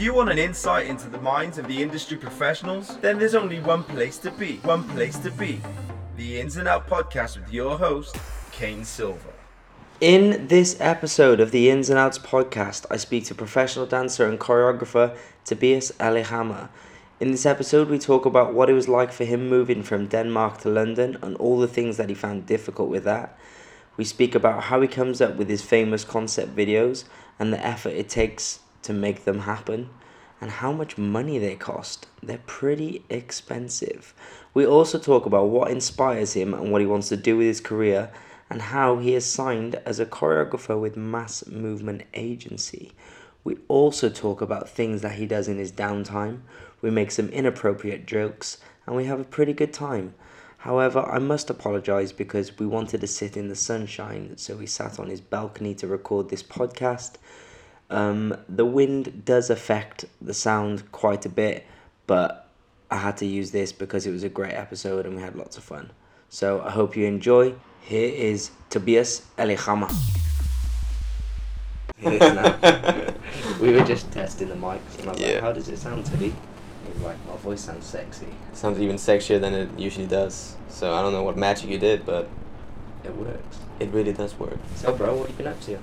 you want an insight into the minds of the industry professionals, then there's only one place to be. One place to be. The Ins and Out podcast with your host, Kane Silver. In this episode of the Ins and Outs podcast, I speak to professional dancer and choreographer Tobias Ellehammer. In this episode, we talk about what it was like for him moving from Denmark to London and all the things that he found difficult with that. We speak about how he comes up with his famous concept videos and the effort it takes to make them happen and how much money they cost. They're pretty expensive. We also talk about what inspires him and what he wants to do with his career and how he is signed as a choreographer with Mass Movement Agency. We also talk about things that he does in his downtime. We make some inappropriate jokes and we have a pretty good time. However, I must apologize because we wanted to sit in the sunshine, so we sat on his balcony to record this podcast. Um, the wind does affect the sound quite a bit, but I had to use this because it was a great episode and we had lots of fun. So I hope you enjoy. Here is Tobias Ellehammer. we were just testing the mics, and I was Yeah. like, "How does it sound, Toby?" Like, "My voice sounds sexy." Sounds even sexier than it usually does. So I don't know what magic you did, but It works. it really does work. So, bro, what have you been up to?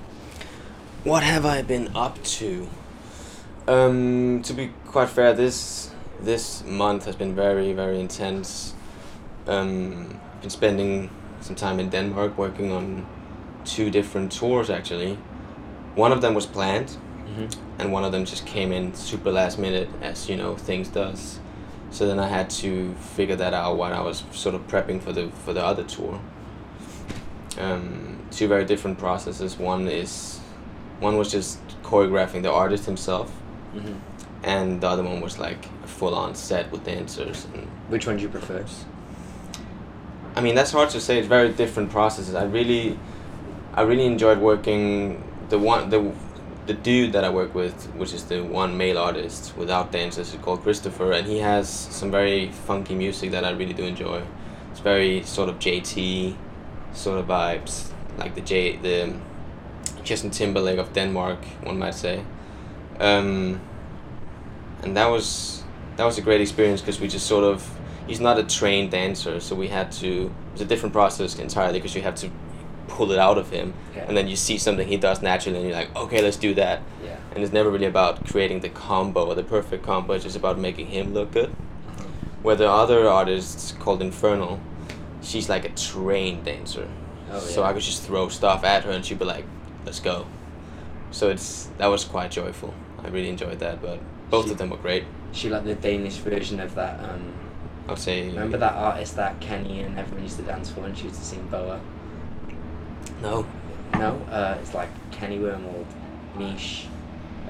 What have I been up to? Um, to be quite fair, this this month has been very very intense. Um, I've been spending some time in Denmark working on two different tours actually. One of them was planned, Mm-hmm. and one of them just came in super last minute, as you know things does. So then I had to figure that out while I was sort of prepping for the for the other tour. Um, two very different processes. One is, one was just choreographing the artist himself, Mm-hmm. and the other one was like a full on set with dancers. And Which one do you prefer? I mean that's hard to say. It's very different processes. I really, I really enjoyed working the one the the dude that I work with, which is the one male artist without dancers, is called Christopher, and he has some very funky music that I really do enjoy. It's very sort of JT, sort of vibes, like the J the Justin Timberlake of Denmark, one might say. Um, and that was that was a great experience because we just sort of he's not a trained dancer, so we had to it's a different process entirely because you have to pull it out of him, Yeah. and then you see something he does naturally, and you're like, okay, let's do that. Yeah. And it's never really about creating the combo or the perfect combo. It's just about making him look good. Where the other artist called Infernal, she's like a trained dancer. Oh, So. I could just throw stuff at her and she'd be like, "Let's go." So it's that was quite joyful. I really enjoyed that, but both She- of them were great. She like the Danish version of that. Um, I'll say. remember that artist that Kenny and everyone used to dance for, and she used to sing Boa. No. No, uh, it's like Kenny Wormald, Niche,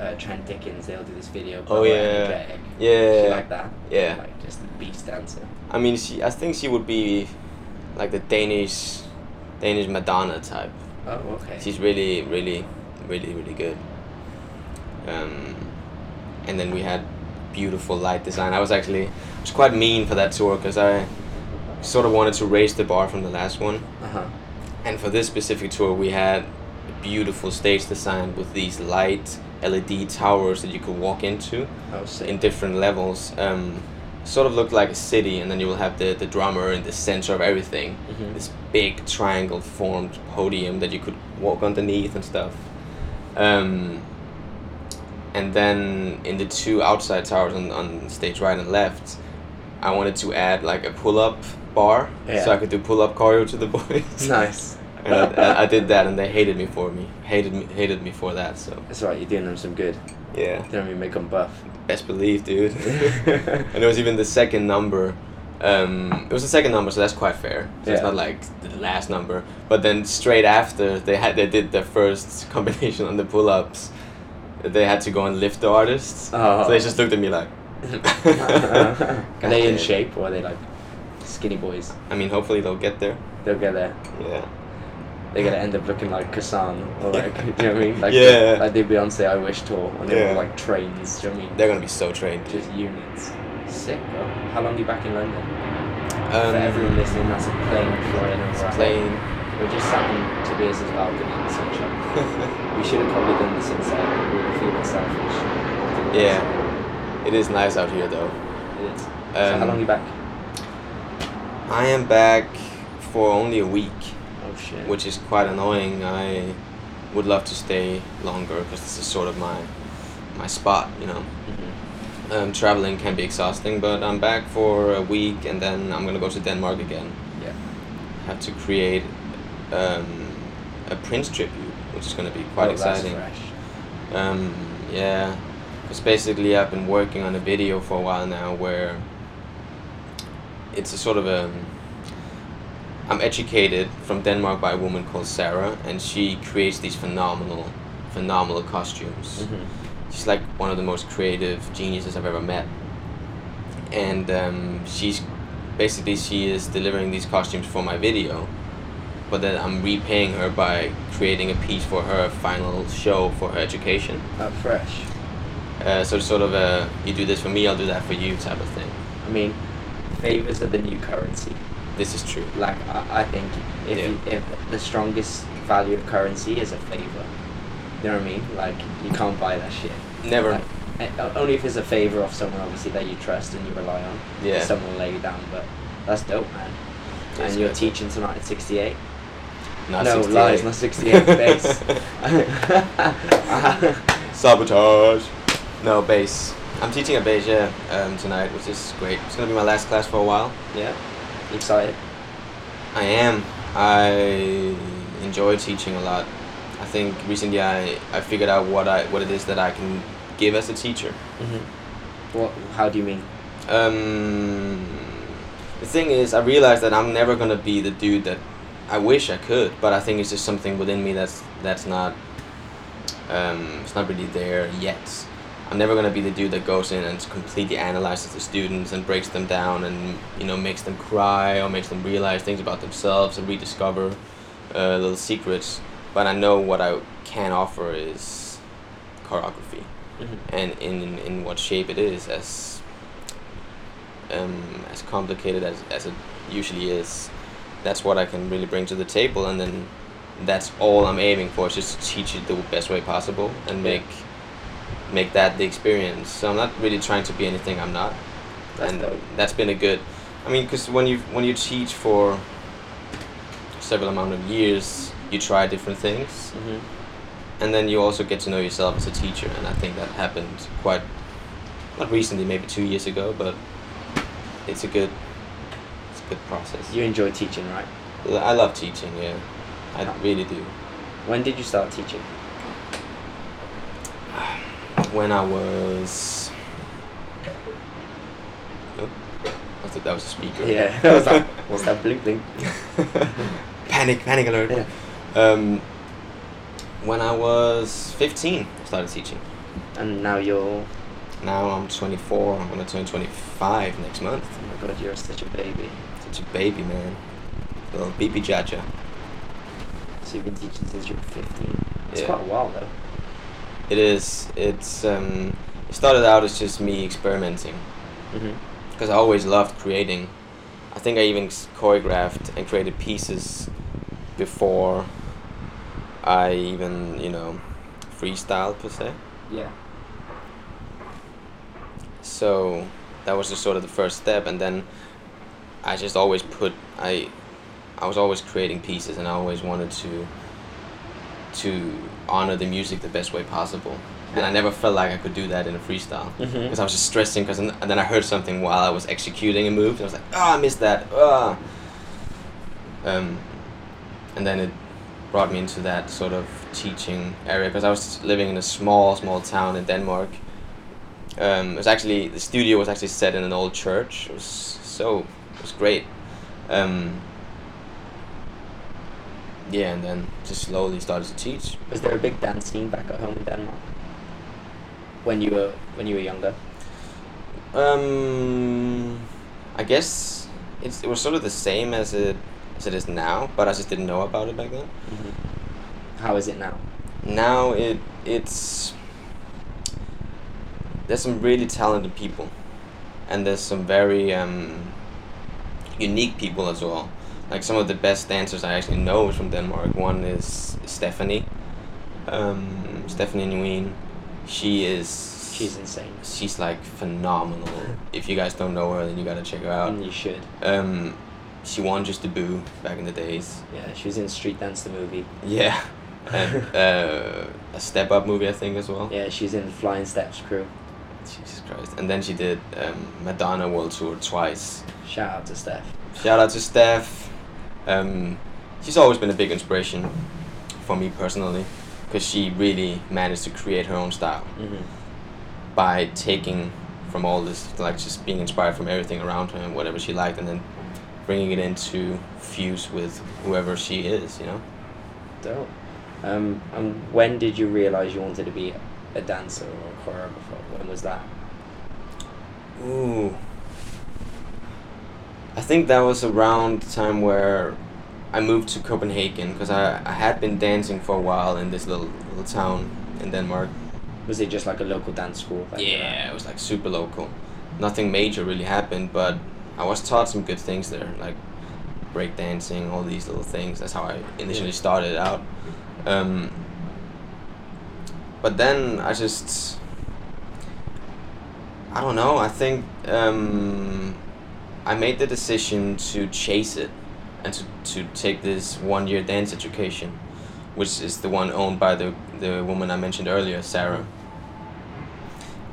uh, Trent Dickens. They all do this video. Oh, yeah. Energetic. Yeah. She like that. Yeah. Like just the beast dancer. I mean, she. I think she would be like the Danish, Danish Madonna type. Oh, okay. She's really, really, really, really good. Um, and then we had beautiful light design. I was actually I was quite mean for that tour because I sort of wanted to raise the bar from the last one. Uh huh. And for this specific tour, we had a beautiful stage design with these light LED towers that you could walk into Oh, in different levels. Um, sort of looked like a city, and then you will have the, the drummer in the center of everything. Mhm. This big triangle formed podium that you could walk underneath and stuff. Um, and then in the two outside towers on, on stage right and left, I wanted to add like a pull up bar Yeah. so I could do pull up cardio to the boys. Nice. And I, I did that, and they hated me for me. Hated me, hated me for that. So That's right. You're doing them some good. yeah, what Make them buff. best believe, dude. and it was even the second number. Um, it was the second number, so that's quite fair. So it's not like the last number. But then straight after they had they did their first combination on the pull ups, they had to go and lift the artists. Oh. So they just looked at me like. are they in shape or are they like skinny boys? I mean, hopefully they'll get there. They'll get there. Yeah. They're gonna end up looking like Kasan or like, do you know what I mean? Like Yeah. the, like the Beyonce I Wish tour when they Yeah. were like trains. Do you know what I mean? They're gonna be so trained. just units. Sick, bro. How long are you back in London? Um, For everyone listening, that's a plane flying over. Plane. We're just sat on Tobias's balcony in the sunshine. we should have probably done this inside, but we were feeling selfish. Yeah. It is nice out here though. It is. so how Um, long are you back? I am back for only a week, shit. which is quite annoying. I would love to stay longer because this is sort of my my spot, you know. Mhm. Um, traveling can be exhausting, but I'm back for a week and then I'm gonna go to Denmark again. Yeah. Have to create um, a Prince tribute, which is gonna be quite Oh, that's exciting. fresh. Um, yeah, because basically I've been working on a video for a while now where it's a sort of a. I'm educated from Denmark by a woman called Sarah, and she creates these phenomenal, phenomenal costumes. Mhm. She's like one of the most creative geniuses I've ever met. And um, she's basically she is delivering these costumes for my video, but then I'm repaying her by creating a piece for her final show for her education. Oh, fresh. Uh, so sort of a you do this for me, I'll do that for you type of thing. I mean, favors are the new currency. This is true. Like I, I think if Yeah. you, if the strongest value of currency is a favor, you know what I mean? Like you can't buy that shit. Never. Like, only if it's a favor of someone obviously that you trust and you rely on. Yeah. Someone will lay you down, but that's dope, man. It's and you're teaching tonight at 68. Not no 68. lies, not 68 bass. Sabotage. No bass. I'm teaching a bass yeah um, tonight, which is great. It's gonna be my last class for a while. yeah. Excited? I am. I enjoy teaching a lot. I think recently I, I figured out what I what it is that I can give as a teacher. Mm-hmm. What? How do you mean? Um, the thing is, I realized that I'm never gonna be the dude that I wish I could, but I think it's just something within me that's that's not um, it's not really there yet. I'm never gonna be the dude that goes in and completely analyzes the students and breaks them down and you know makes them cry or makes them realize things about themselves and rediscover uh, little secrets. But I know what I can offer is choreography Mm-hmm. and in in what shape it is as um, as complicated as, as it usually is that's what I can really bring to the table and then that's all I'm aiming for is just to teach it the best way possible and Yeah. Make that the experience so I'm not really trying to be anything I'm not That's and dope. that's been a good I mean because when you when you teach for several amount of years you try different things Mm-hmm. and then you also get to know yourself as a teacher and i think that happened quite not recently maybe two years ago but it's a good it's a good process You enjoy teaching, right? i love teaching yeah i really do When did you start teaching? when i was oh, i thought that was a speaker Yeah. I was like, what's that blue thing? panic panic alert Yeah. um, when i was 15 i started teaching And now you're. now i'm 24 i'm going to turn 25 next month Oh my god, you're such a baby. Such a baby, man. Little baby Jaja. So you've been teaching since you were 15. It's Yeah. quite a while though. It is. It's. Um, it started out as just me experimenting Mm-hmm. because I always loved creating. I think I even choreographed and created pieces before I even, you know, freestyle per se. Yeah. So that was just sort of the first step, and then I just always put I, I was always creating pieces, and I always wanted to. To honor the music the best way possible, and I never felt like I could do that in a freestyle Mhm. because I was just stressing. Because and then I heard something while I was executing a move, and I was like, "Oh, I missed that." Ah. Um, and then it brought me into that sort of teaching area because I was living in a small, small town in Denmark. Um, it was actually the studio was actually set in an old church. It was so it was great. Um, yeah, and then just slowly started to teach. Was there a big dance scene back at home in Denmark? When you were when you were younger? Um, I guess it's, it was sort of the same as it as it is now, but I just didn't know about it back then. Mm-hmm. How is it now? Now it it's there's some really talented people, and there's some very um, unique people as well. Like some of the best dancers I actually know is from Denmark. One is Stephanie, um, Stephanie Nguyen. She is She's insane. she's like phenomenal. If you guys don't know her, then you gotta check her out. And you should. Um, she won Juste Debout back in the days. Yeah, she was in Street Dance the movie. Yeah, and uh, a Step Up movie I think as well. Yeah, she's in Flying Steps crew. Jesus Christ! And then she did um, Madonna World Tour twice. Shout out to Steph. Shout out to Steph. Um, she's always been a big inspiration for me personally, because she really managed to create her own style hmm by taking from all this, like just being inspired from everything around her and whatever she liked, and then bringing it into fuse with whoever she is. You know. Dope. Um, and when did you realize you wanted to be a dancer or a choreographer? When was that? Ooh. I think that was around the time where I moved to Copenhagen because I, I had been dancing for a while in this little little town in Denmark. Was it just like a local dance school? then? Yeah, it was like super local. Nothing major really happened, but I was taught some good things there, like break dancing, all these little things. That's how I initially started out. Um, but then I just, I don't know. I think um, I made the decision to chase it and to, to take this one year dance education, which is the one owned by the the woman I mentioned earlier, Sarah.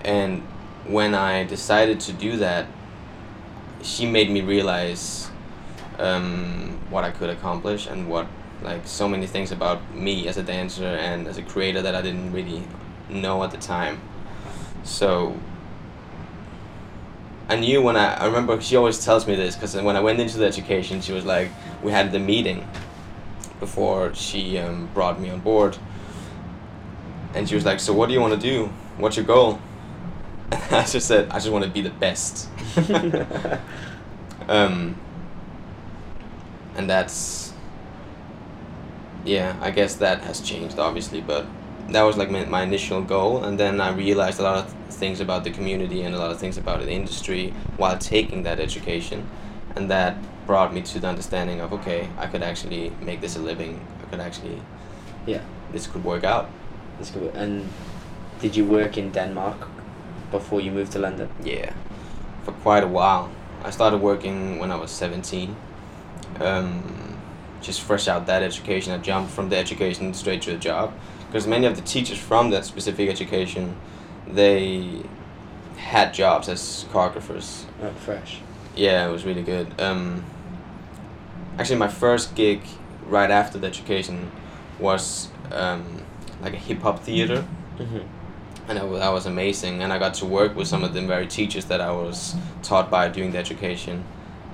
And when I decided to do that, she made me realize um, what I could accomplish and what like so many things about me as a dancer and as a creator that I didn't really know at the time. So I knew when I, I remember she always tells me this because when I went into the education, she was like, we had the meeting before she um, brought me on board, and she was like, so what do you want to do? What's your goal? And I just said, I just want to be the best. um, and that's yeah i guess that has changed obviously but that was like my, my initial goal and then i realized a lot of things about the community and a lot of things about the industry while taking that education and that brought me to the understanding of okay i could actually make this a living. I could actually yeah. this could work out. That's good. And did you work in Denmark before you moved to London? yeah. For quite a while. I started working when i was 17 um, just fresh out that education. I jumped from the education straight to a job because many of the teachers from that specific education they had jobs as choreographers Oh, fresh. yeah it was really good. Um, actually my first gig right after the education was um, like a hip-hop theater. Hmm and that was, that was amazing. And i got to work with some of the very teachers that i was taught by during the education.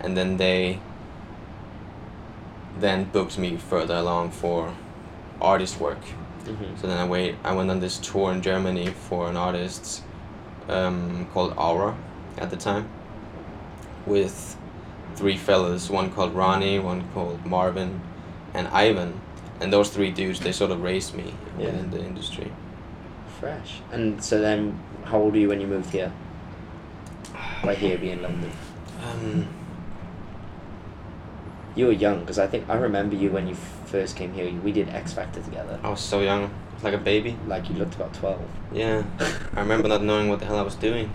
And then they then booked me further along for artist work hmm so then i wait i went on this tour in germany for an artist um, called aura at the time with three fellas one called ronnie one called marvin and ivan and those three dudes they sort of raised me Yeah. within the industry Fresh. And so then, how old were you when you moved here? By here being London. um, You were young because I think I remember you when you first came here. We did X Factor together. I was so young, like a baby. Like you looked about twelve. Yeah, I remember not knowing what the hell I was doing.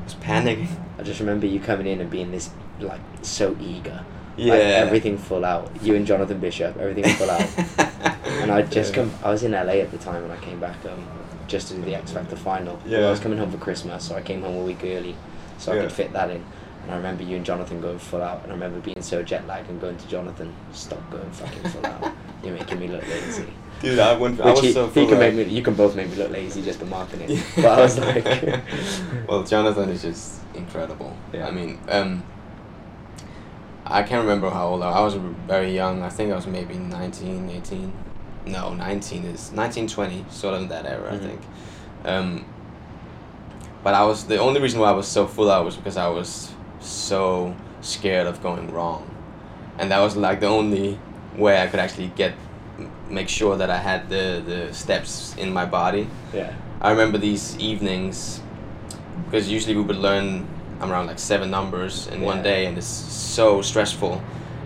I was panicking. I just remember you coming in and being this like so eager. Yeah. Like, everything full out. You and Jonathan Bishop, everything full out. and I just come. I was in LA at the time when I came back um, just to do the X Factor final. Yeah. I was coming home for Christmas, so I came home a week early, so I could fit that in. And I remember you and Jonathan going full out, and I remember being so jet lagged and going to Jonathan, stop going fucking full out. You're making me look lazy. Dude, I went. I Which was he, so he can make me. You can both make me look lazy just for marketing it. But I was like, well, Jonathan is just incredible. Yeah. I mean, um, I can't remember how old I was. I was very young. I think I was maybe 19, 18. No, 19 is 19, 20, sort of in that era, Mhm. I think. Um, but I was the only reason why I was so full out was because I was so scared of going wrong, and that was like the only way I could actually get make sure that I had the the steps in my body. yeah, I remember these evenings because usually we would learn around like seven numbers in one day, and it's so stressful.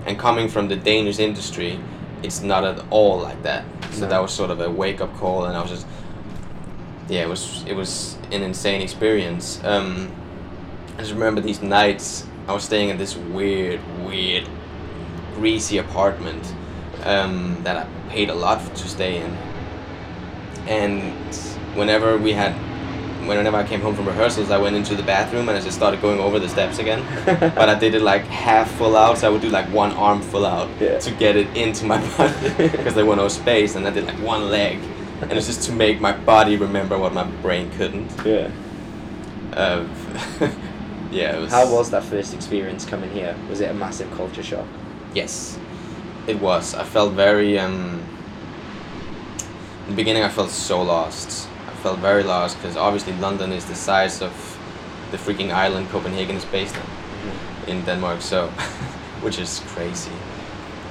And coming from the Danish industry, it's not at all like that. So No. that was sort of a wake up call, and I was just yeah, it was it was an insane experience. Um, I just remember these nights. I was staying in this weird, weird, greasy apartment um, that I paid a lot to stay in. And whenever we had, whenever I came home from rehearsals, I went into the bathroom and I just started going over the steps again. but I did it like half full out, so I would do like one arm full out Yeah. to get it into my body because there was no space, and I did like one leg, and it's just to make my body remember what my brain couldn't. Yeah. Uh, yeah, it was. How was that first experience coming here? Was it a massive culture shock? Yes, it was. I felt very. Um, in the beginning, I felt so lost. I felt very lost because obviously London is the size of the freaking island Copenhagen is based on in Denmark, so which is crazy.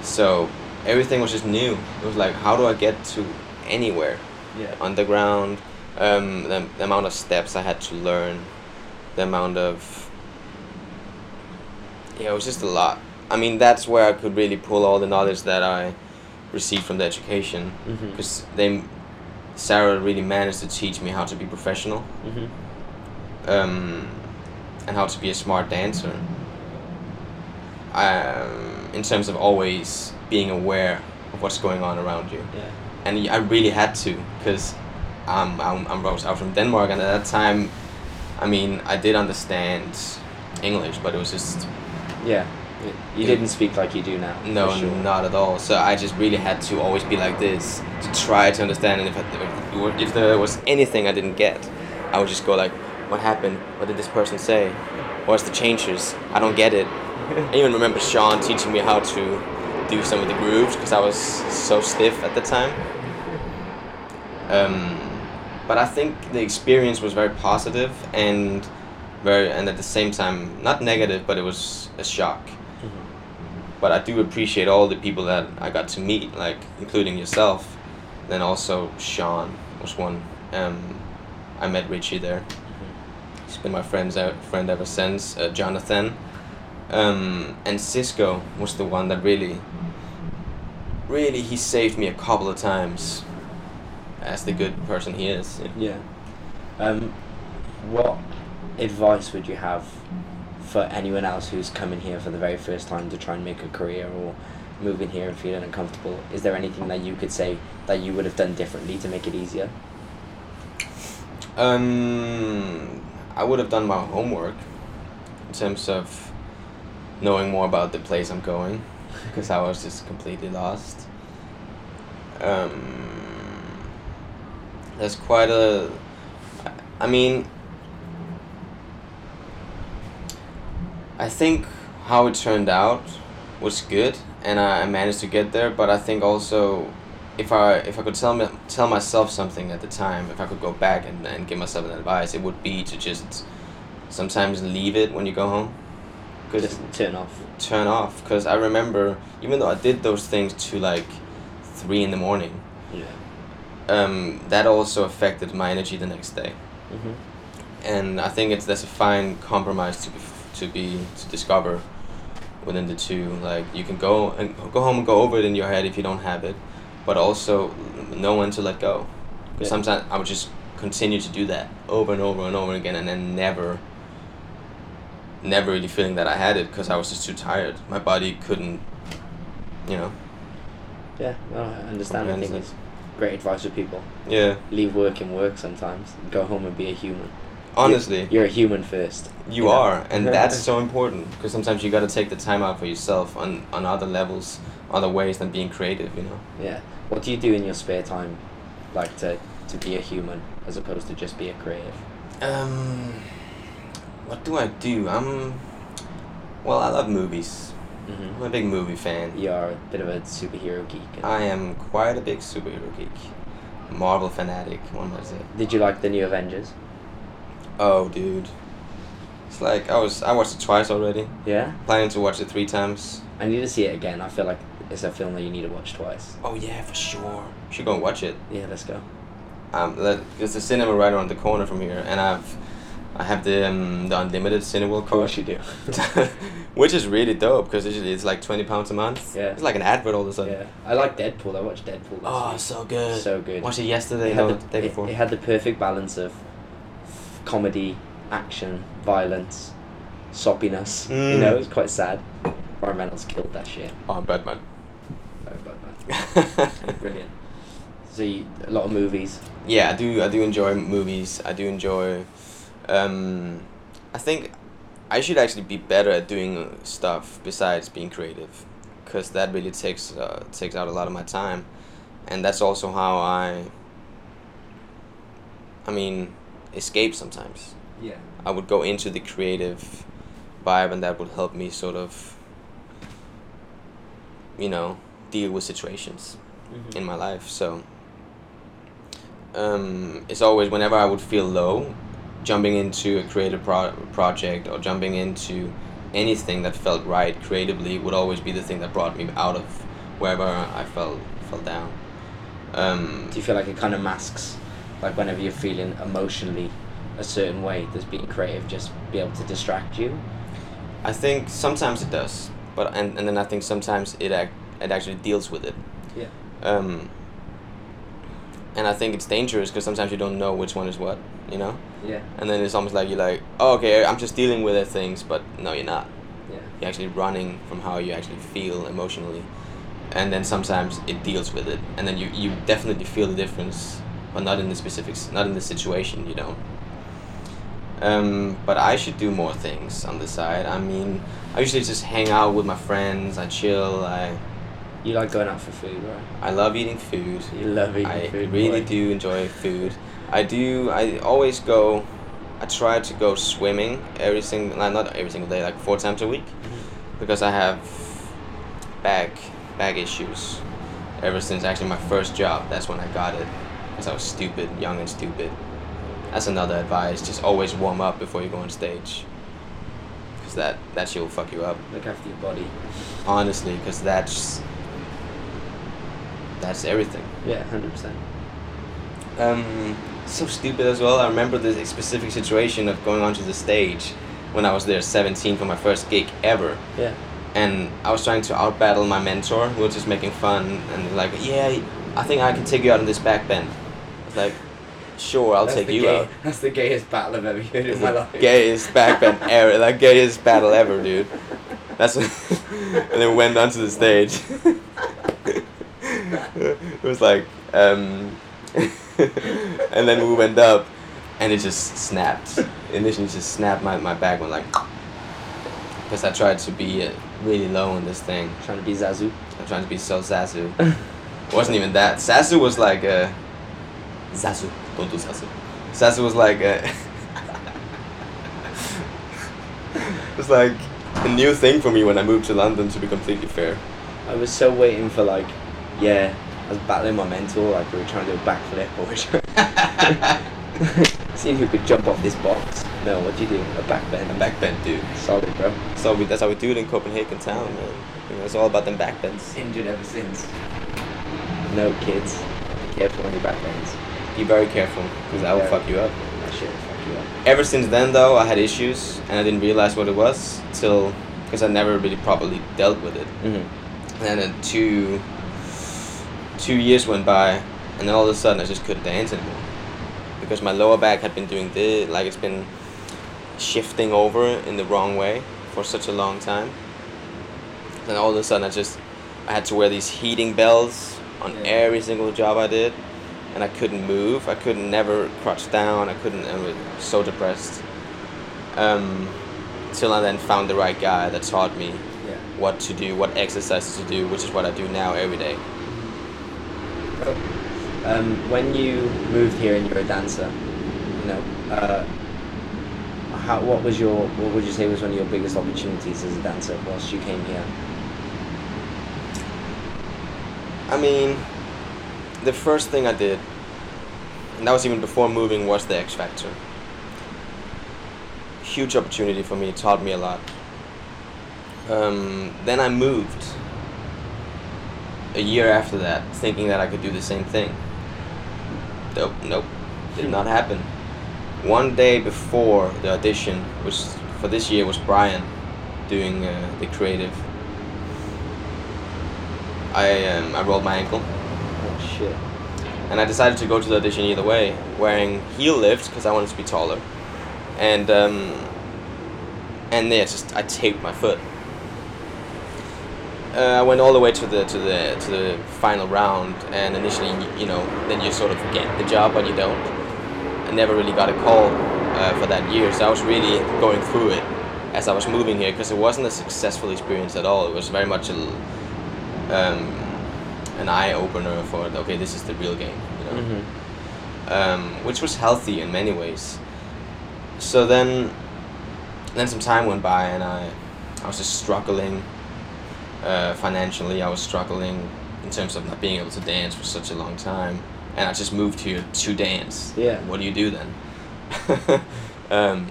So everything was just new. It was like, how do I get to anywhere? Yeah. underground, um, the, the amount of steps I had to learn, the amount of yeah, it was just a lot. I mean, that's where I could really pull all the knowledge that I received from the education, because they, Sarah really managed to teach me how to be professional, Mhm. um, and how to be a smart dancer. Um, in terms of always being aware of what's going on around you Yeah. and I really had to because um, I'm, I'm I was out from Denmark and at that time I mean I did understand English but it was just Yeah. You didn't speak like you do now. no sure. not at all so I just really had to always be like this to try to understand and if, I, if, if there was anything I didn't get I would just go like what happened what did this person say what's the changes I don't get it I even remember Sean teaching me how to do some of the grooves because I was so stiff at the time. Um, but I think the experience was very positive and very, and at the same time not negative, but it was a shock. Mhm. But I do appreciate all the people that I got to meet, like including yourself. Then also Sean was one. Um, I met Richie there. He's been my friend's uh, friend ever since. Uh, Jonathan, um, and Cisco was the one that really, really he saved me a couple of times. As the good person he is. Yeah. Um, what advice would you have for anyone else who's coming here for the very first time to try and make a career or moving here and feeling uncomfortable? Is there anything that you could say that you would have done differently to make it easier? Um, I would have done my homework in terms of knowing more about the place I'm going because I was just completely lost. Um, there's quite a. I mean, I think how it turned out was good, and I I managed to get there. But I think also, if I if I could tell me tell myself something at the time, if I could go back and, and give myself an advice, it would be to just sometimes leave it when you go home. Because Just turn off. turn off because I remember even though I did those things to like three in the morning, Yeah. um, that also affected my energy the next day. Mhm. And I think it's that's a fine compromise to be, to be to discover within the two. Like you can go and go home and go over it in your head if you don't have it, but also know when to let go. Because Yeah. sometimes I would just continue to do that over and over and over again, and then never, never really feeling that I had it because I was just too tired. My body couldn't, you know. Yeah, well, I understand. I think it's great advice for people. Yeah, Leave work and work sometimes. Go home and be a human. Honestly. You're, a human first. You know? are, and that's so important because sometimes you got to take the time out for yourself on on other levels, other ways than being creative. You know. Yeah. What do you do in your spare time, like to to be a human as opposed to just be a creative? Um, what do I do? I'm, well, I love movies. I'm Mm-hmm. a big movie fan. You're a bit of a superhero geek. I am quite a big superhero geek, Marvel fanatic. One might say. Did you like the new Avengers? Oh, dude. It's like I was. I watched it twice already. Yeah. Planning to watch it three times. I need to see it again. I feel like it's a film that you need to watch twice. Oh yeah, for sure. Should go and watch it. Yeah, let's go. Um, that, there's a cinema right around the corner from here, and I've I have the um, the unlimited Cineworld Of card. course you do. which is really dope because it's, it's like 20 pounds a month Yeah. it's like an advert all of a sudden yeah, I like Deadpool. I watched Deadpool. Last oh week. so good So good. watched it yesterday it no had, the the, day it- before it had the perfect balance of comedy, action, violence, soppiness. You Mm. know, it was quite sad. Ryan Reynolds killed that shit. oh batman Very bad, man. Brilliant. So you, a lot of movies. yeah i do i do enjoy movies i do enjoy um i think i should actually be better at doing stuff besides being creative because that really takes uh, takes out a lot of my time and that's also how i i mean escape sometimes Yeah. I would go into the creative vibe, and that would help me sort of, you know, deal with situations Mm-hmm. in my life. So, um, it's always whenever I would feel low, jumping into a creative pro- project or jumping into anything that felt right creatively would always be the thing that brought me out of wherever I felt fell down. Um, Do you feel like it kind of masks, like whenever you're feeling emotionally a certain way, does being creative just be able to distract you? I think sometimes it does, but and, and then I think sometimes it ac- it actually deals with it. Yeah. Um, and I think it's dangerous because sometimes you don't know which one is what, you know. Yeah. And then it's almost like you're like, oh, okay, I'm just dealing with the things, but no, you're not. Yeah. You're actually running from how you actually feel emotionally, and then sometimes it deals with it, and then you you definitely feel the difference, but not in the specifics, not in the situation, you don't. Um, but I should do more things on the side. I mean, I usually just hang out with my friends. I chill. I You like going out for food, right? I love eating food. You love eating I food. really boy. do enjoy food. I do. I always go. I try to go swimming every single, not every single day, like four times a week, Mm-hmm. because I have back back issues. Ever since actually my first job, that's when I got it, because I was stupid, young and stupid. That's another advice. Just always warm up before you go on stage, because that that shit will fuck you up. Look after your body. Honestly, because that's that's everything. Yeah, hundred percent. Um, so stupid as well. I remember this specific situation of going onto the stage when I was there 17 for my first gig ever. Yeah. And I was trying to outbattle my mentor, who was just making fun and like, yeah, I think I can take you out in this back bend. Like, sure, I'll That's take the you gay, out. That's the gayest battle I've ever heard in my life. gayest back bend ever, like gayest battle ever, dude. That's what, and then we went onto the stage. it was like, um, and then we went up, and it just snapped. Initially, just snapped my my back went like, because I tried to be uh, really low on this thing. Trying to be Zazu. I'm trying to be so Zazu. Wasn't even that. Sasu was like a. Sasu. Don't do Sasu. Sasu was like uh, a. it was like a new thing for me when I moved to London, to be completely fair. I was so waiting for like, yeah, I was battling my mentor, like we were trying to do a backflip or seeing who could jump off this box. No, what'd you do? A backbend. A backbend, dude. Solid, bro. So we, that's how we do it in Copenhagen town, man. You know, it's all about them backbends. Injured ever since. No kids. Be careful on your backbends. Be very careful, because that will Yeah. fuck you up. That shit will fuck you up. Ever since then, though, I had issues, and I didn't realize what it was till because I never really properly dealt with it. Mm-hmm. And then two two years went by, and then all of a sudden I just couldn't dance anymore because my lower back had been doing this, like it's been shifting over in the wrong way for such a long time. Then all of a sudden I just I had to wear these heating belts on Yeah. every single job I did, and I couldn't move. I couldn't never crouch down. I couldn't. I was so depressed. Um, till I then found the right guy that taught me Yeah. what to do, what exercises to do, which is what I do now every day. Um, when you moved here and you're a dancer, you know, uh, how, what was your, what would you say was one of your biggest opportunities as a dancer whilst you came here? I mean, the first thing I did, and that was even before moving, was the X Factor. Huge opportunity for me, taught me a lot. Um, then I moved a year after that, thinking that I could do the same thing. Nope, nope, did not happen. one day before the audition, which for this year was Brian doing uh, the creative, I um, I rolled my ankle shit. and I decided to go to the audition either way, wearing heel lifts because I wanted to be taller, and um, and yeah, just I taped my foot. Uh, I went all the way to the to the to the final round, and initially, you know, then you sort of get the job, but you don't. I never really got a call uh, for that year, so I was really going through it as I was moving here because it wasn't a successful experience at all. It was very much a um, an eye opener for okay, this is the real game, you know, Mm-hmm. um, which was healthy in many ways. So then, then some time went by, and I, I was just struggling uh, financially. I was struggling in terms of not being able to dance for such a long time, and I just moved here to dance. Yeah. What do you do then? um,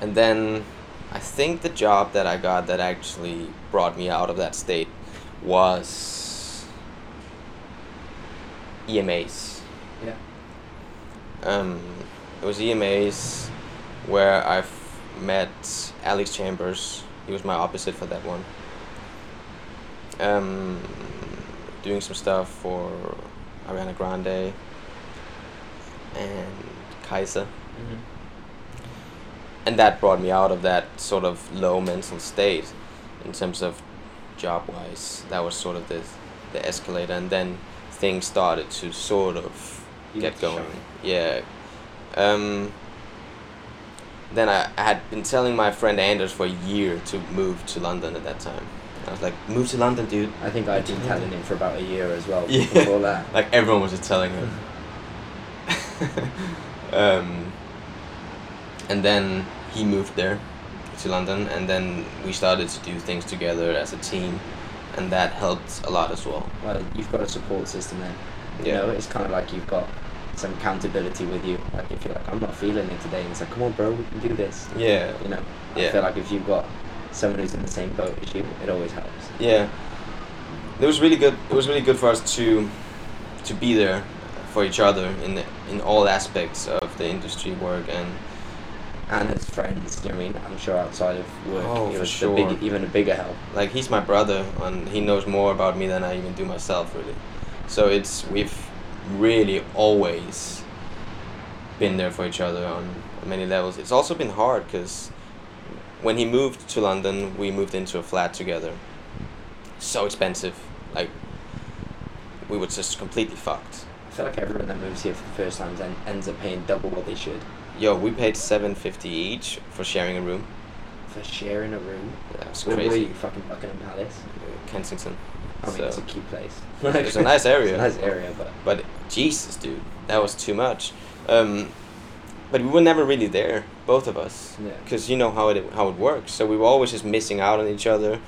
and then I think the job that I got that actually brought me out of that state was EMAs. Yeah. Um, it was EMAs where I've met Alex Chambers. He was my opposite for that one. Um, doing some stuff for Ariana Grande and Kaiser Mm-hmm. and that brought me out of that sort of low mental state in terms of job wise that was sort of the the escalator and then things started to sort of You get going yeah um then I, I had been telling my friend Anders for a year to move to London at that time I was like move to London dude I think I'd been telling him for about a year as well Yeah. before that. like everyone was just telling him. um, and then he moved there to London, and then we started to do things together as a team, and that helped a lot as well. Well, you've got a support system then. You Yeah. know, it's kind of like you've got some accountability with you. Like if you're like, I'm not feeling it today, and it's like, come on, bro, we can do this. Yeah, You know, I Yeah. feel like if you've got someone who's in the same boat as you, it always helps. yeah. It was really good. It was really good for us to to be there for each other in the, in all aspects of the industry work and And his friends, you know what I mean? I'm sure outside of work, Oh, it was sure. the big, even a bigger help. like he's my brother and he knows more about me than I even do myself really. So it's we've really always been there for each other on many levels. It's also been hard because when he moved to London, we moved into a flat together. So expensive, like we were just completely fucked. I feel like everyone that moves here for the first time en- ends up paying double what they should Yo, we paid seven fifty each for sharing a room. for sharing a room. Yeah, it's Where were crazy. you? Fucking Buckingham Palace. Kensington. I mean, So- it's a cute place. It's a nice area. A nice area, but But Jesus, dude, that was too much. Um, but we were never really there, both of us, Yeah. because you know how it how it works. So we were always just missing out on each other.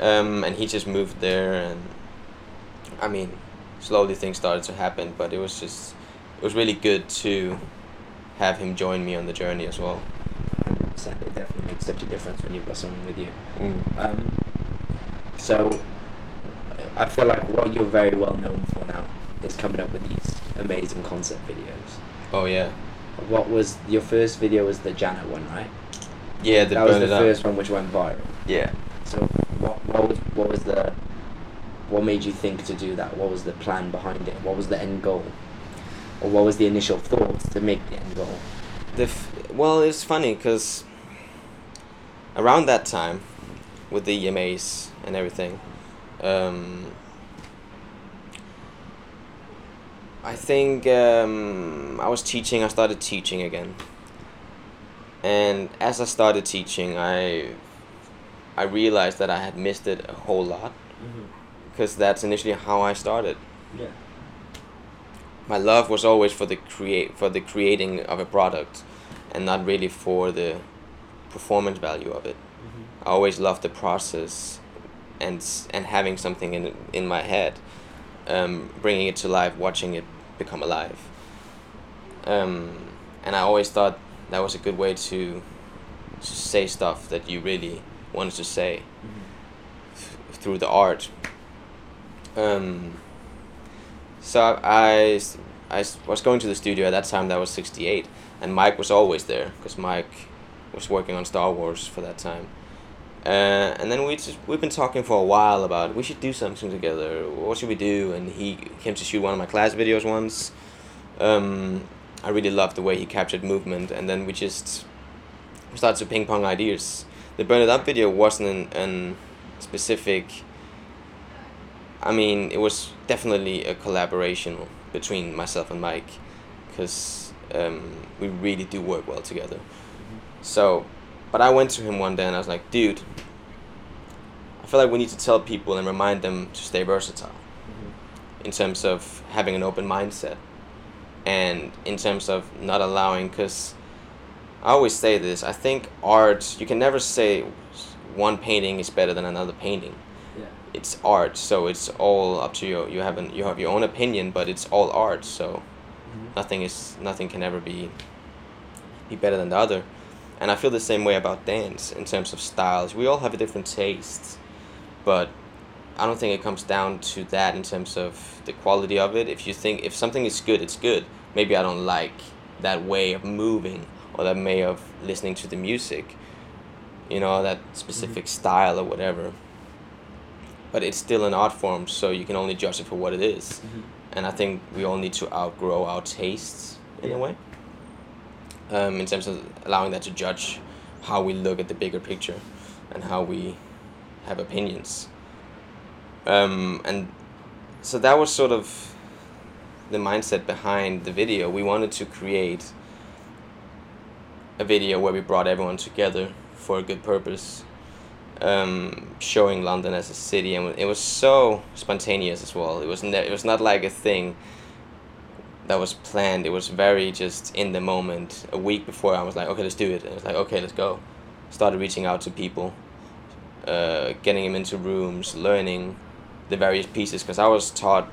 Um, and he just moved there, and I mean, slowly things started to happen. But it was just, it was really good to have him join me on the journey as well. it definitely makes such a difference when you've got someone with you. Mm. Um, so, I feel like what you're very well known for now is coming up with these amazing concept videos. Oh yeah, What was your first video? Was the Janet one, right? yeah. The that was the it up. first one which went viral. Yeah. So, what what was what was the what made you think to do that? What was the plan behind it? What was the end goal? Or what was the initial thought to make the end goal? The f- well, it's funny because around that time, with the EMAs and everything, um, I think um, I was teaching. I started teaching again, and as I started teaching, I I realized that I had missed it a whole lot because that's initially how I started Yeah. My love was always for the create for the creating of a product and not really for the performance value of it. I always loved the process and and having something in in my head um, bringing it to life watching it become alive. Um, and i always thought that was a good way to to say stuff that you really wanted to say th- through the art. Um, so I, I was going to the studio at that time. That was '68, and Mike was always there because Mike was working on Star Wars for that time. Uh, and then we just we've been talking for a while about we should do something together. What should we do? And he came to shoot one of my class videos once. Um, I really loved the way he captured movement, and then we just started to ping pong ideas. The Burn It Up video wasn't an, an specific. I mean, it was definitely a collaboration between myself and Mike, because um, we really do work well together. So, but I went to him one day and I was like, dude, I feel like we need to tell people and remind them to stay versatile in terms of having an open mindset and in terms of not allowing, because I always say this, I think art, you can never say one painting is better than another painting. It's art so it's all up to you you have an, you have your own opinion but it's all art so mm-hmm. nothing is nothing can ever be be better than the other. And i feel the same way about dance in terms of styles. We all have a different tastes but i don't think it comes down to that in terms of the quality of it. If you think if something is good it's good. Maybe i don't like that way of moving or that way of listening to the music you know that specific mm-hmm. style or whatever but it's still an art form so you can only judge it for what it is. and i think we all need to outgrow our tastes in Yeah. a way um, in terms of allowing that to judge how we look at the bigger picture and how we have opinions um, and so that was sort of the mindset behind the video we wanted to create a video where we brought everyone together for a good purpose um, showing London as a city, and it was so spontaneous as well. It was ne- it was not like a thing that was planned. It was very just in the moment. A week before, I was like, okay, let's do it. And it was like, okay, let's go. Started reaching out to people, uh, getting them into rooms, learning the various pieces because I was taught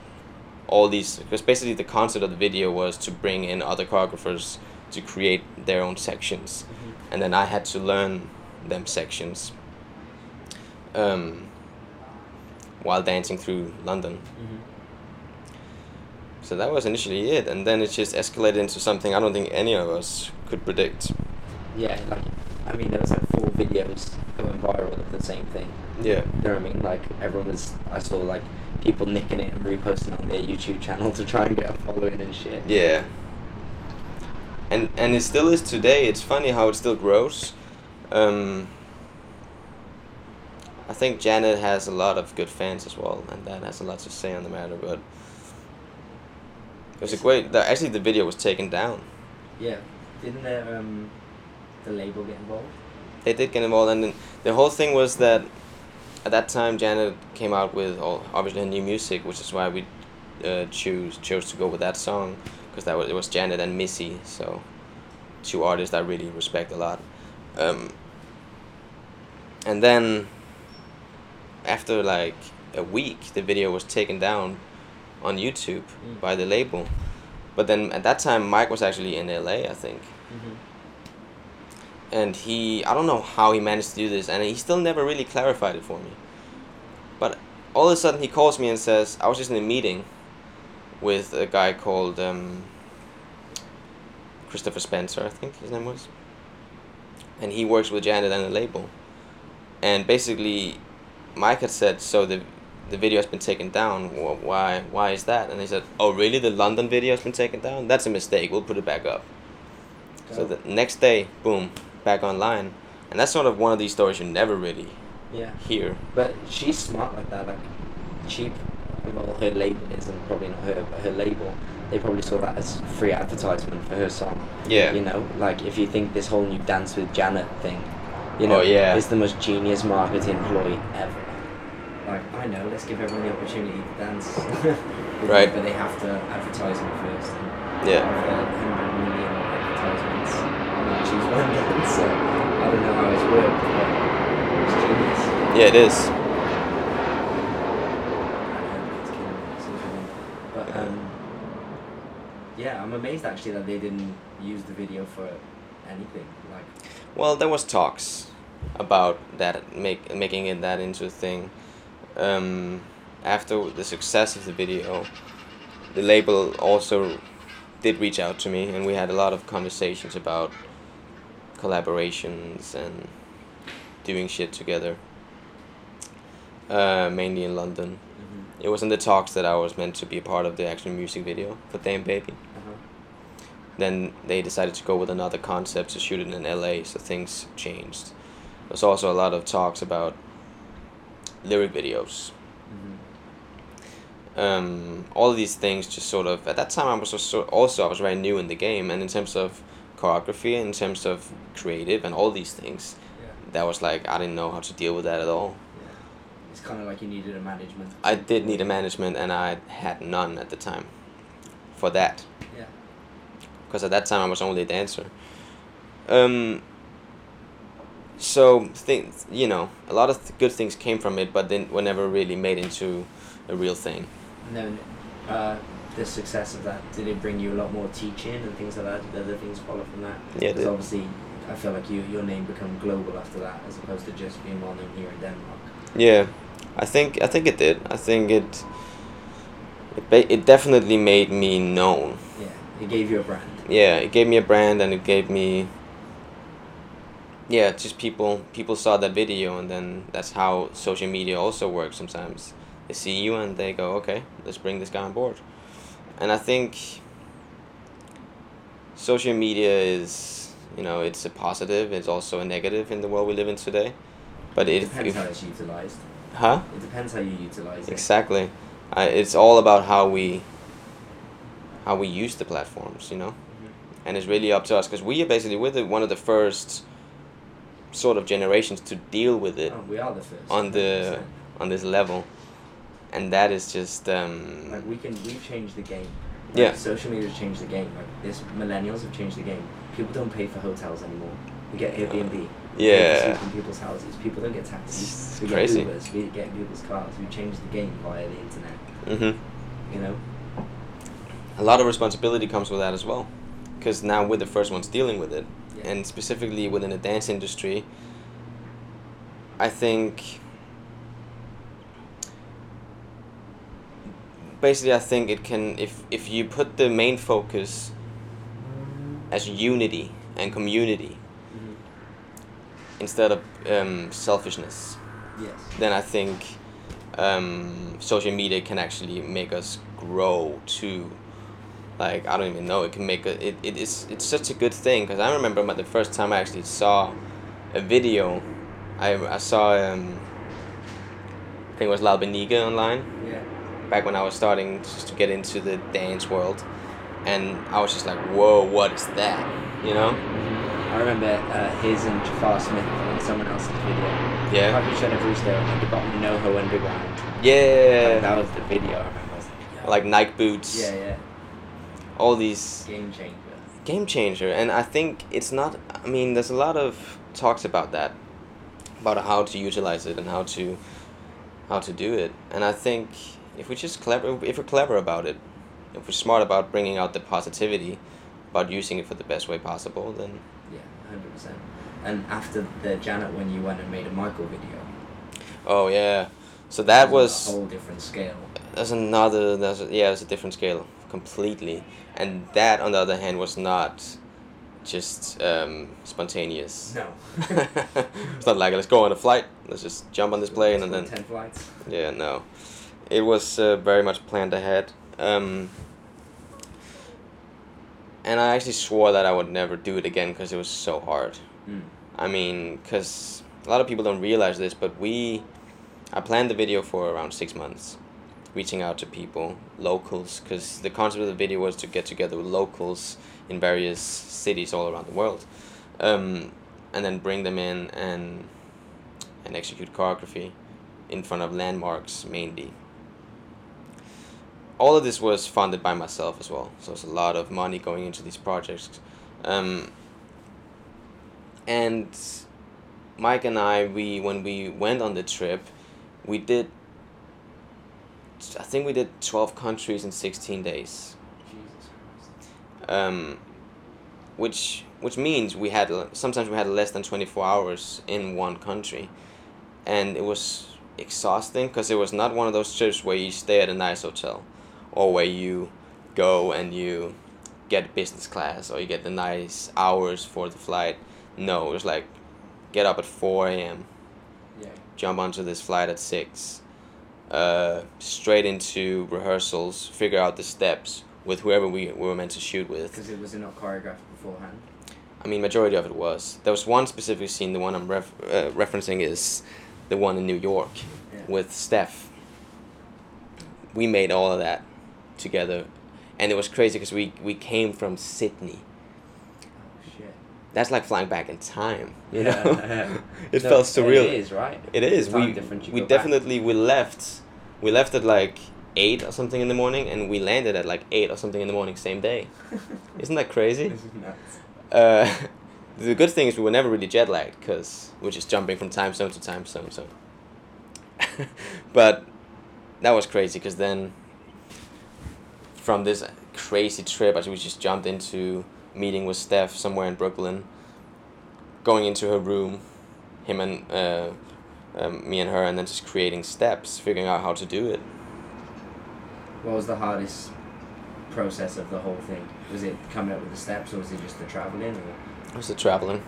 all these because basically the concept of the video was to bring in other choreographers to create their own sections and then I had to learn them sections um, while dancing through London. So that was initially it, and then it just escalated into something I don't think any of us could predict. Yeah, like I mean, there was like four videos going viral of the same thing. Yeah, You know what I mean? Like everyone was. I saw like people nicking it and reposting it on their YouTube channel to try and get a following and shit. yeah. And and it still is today. It's funny how it still grows. Um, I think Janet has a lot of good fans as well, and that has a lot to say on the matter. But it was a great. The, actually, the video was taken down. Yeah. Didn't the um, the label get involved? they did get involved and then the whole thing was that at that time janet came out with all, obviously her new music which is why we uh, choose chose to go with that song because that was it was janet and missy so two artists i really respect a lot um, and then after like a week the video was taken down on youtube Mm. by the label but then at that time mike was actually in la i think Mm-hmm. and he I don't know how he managed to do this and he still never really clarified it for me. But all of a sudden he calls me and says I was just in a meeting with a guy called um, Christopher Spencer, I think his name was. And he works with Janet and the label. And basically Mike had said so the the video has been taken down. Wh- Why why is that? And they said, "Oh, really? The London video has been taken down? That's a mistake. We'll put it back up." So Oh. the next day, boom, back online, and that's sort of one of these stories you never really Yeah. hear. But she's smart like that. Like, she, well, her label isn't probably not her, but her label. They probably saw that as free advertisement for her song. Yeah. You know, like if you think this whole new dance with Janet thing, you oh, know, Oh, yeah. is the most genius marketing ploy ever. Like I know, let's give everyone the opportunity to dance. Right. But they have to advertise it first. And Yeah. Of the hundred million advertisements, I choose one dance. So I don't know how it's worked, but it's genius. Yeah, it is. But um, yeah, I'm amazed actually that they didn't use the video for anything. Like, Well, there was talks about that make making it that into a thing. Um, after the success of the video, the label also did reach out to me, and we had a lot of conversations about collaborations and doing shit together. Uh, mainly in London. Mm-hmm. It was in the talks that I was meant to be a part of the actual music video for Dammn Baby. Uh-huh. Then they decided to go with another concept to shoot it in LA, so things changed. There's also a lot of talks about lyric videos. Mm-hmm. Um, all these things just sort of at that time I was also, also I was very new in the game, and in terms of choreography, in terms of creative, and all these things, Yeah. that was like I didn't know how to deal with that at all. Yeah. It's kind of like you needed a management. I did need a management, and I had none at the time for that. Yeah. because at that time I was only a dancer. Um, so things, you know, a lot of th- good things came from it, but then were never really made into a real thing. And then uh, the success of that, did it bring you a lot more teaching and things like that? Did other things follow from that? Yeah, Because obviously, I feel like you your name become global after that, as opposed to just being well known here in Denmark. Yeah, I think I think it did. I think it. It, ba- it definitely made me known. Yeah, it gave you a brand. Yeah, it gave me a brand, and it gave me. Yeah, just people people saw that video, and then that's how social media also works. Sometimes they see you and they go, okay, let's bring this guy on board, and I think. Social media is, you know, it's a positive. It's also a negative in the world we live in today, but It if, depends if how it's utilized. huh It depends how you utilize it. exactly, I, it's all about how we. How we use the platforms, you know Mhm. and it's really up to us because we are basically we're the, one of the first sort of generations to deal with it Oh, we are the first. on the 100%. on this level and that is just um Like we can, we've changed the game. Like, Yeah. Social media has changed the game. Like this, millennials have changed the game. People don't pay for hotels anymore. We get Airbnb. We pay Yeah. in people's houses. People don't get taxis. It's we crazy. get Ubers. We get people's cars. We change the game via the internet. hmm You know. a lot of responsibility comes with that as well because now we're the first ones dealing with it. And specifically within the dance industry i think basically i think it can if if you put the main focus as unity and community instead of um, selfishness Yes. then I think um, social media can actually make us grow too. Like I don't even know. It can make a, it, it is it's such a good thing because I remember my, the first time I actually saw a video. I I saw um, I think it was La Beniga online Yeah. back when I was starting just to get into the dance world, and I was just like, whoa, what is that? You know? I remember uh, his and Jafar Smith and someone else's video. Yeah. Probably should have reached there and they got NoHo Underground. Yeah. Like, that was the video I remember. I like, yo. Like Nike boots. Yeah, yeah. All these Game changer. game changer and i think it's not i mean there's a lot of talks about that about how to utilize it and how to how to do it and i think if we just clever if we're clever about it if we're smart about bringing out the positivity about using it for the best way possible then Yeah, hundred percent. And after the Janet, when you went and made a Michael video, oh yeah so that was was a whole different scale. that's another that's a, yeah it's a different scale completely and that on the other hand was not just um, spontaneous No. it's not like let's go on a flight let's just jump on this plane and then ten flights. yeah no it was uh, very much planned ahead um, and i actually swore that i would never do it again because it was so hard Mm. i mean because a lot of people don't realize this but we i planned the video for around six months reaching out to people locals because the concept of the video was to get together with locals in various cities all around the world um, and then bring them in and and execute choreography in front of landmarks mainly. All of this was funded by myself as well, so it's a lot of money going into these projects. Um, and Mike and I, we when we went on the trip, we did. I think we did twelve countries in sixteen days um, which which means we had sometimes we had less than 24 hours in one country and it was exhausting because it was not one of those trips where you stay at a nice hotel or where you go and you get business class or you get the nice hours for the flight. No, it was like get up at four a.m. Yeah. jump onto this flight at six, uh, straight into rehearsals, figure out the steps with whoever we, we were meant to shoot with. Because it was not choreographed beforehand. I mean, majority of it was. There was one specific scene. The one I'm ref- uh, referencing is the one in New York Yeah. with Steph. We made all of that together, and it was crazy because we we came from Sydney. That's like flying back in time. You Yeah, know, yeah. it No, felt surreal. It is right. It is. Time We we go back. definitely we left. We left at like eight or something in the morning, and we landed at like eight or something in the morning same day. Isn't that crazy? This is nuts. Uh, the good thing is we were never really jet lagged because we're just jumping from time zone to time zone. So, but that was crazy because then from this crazy trip, as we just jumped into meeting with Steph somewhere in Brooklyn, going into her room, him and uh, um, me and her, and then just creating steps, figuring out how to do it. What was the hardest process of the whole thing? Was it coming up with the steps, or was it just the traveling, or It was the traveling.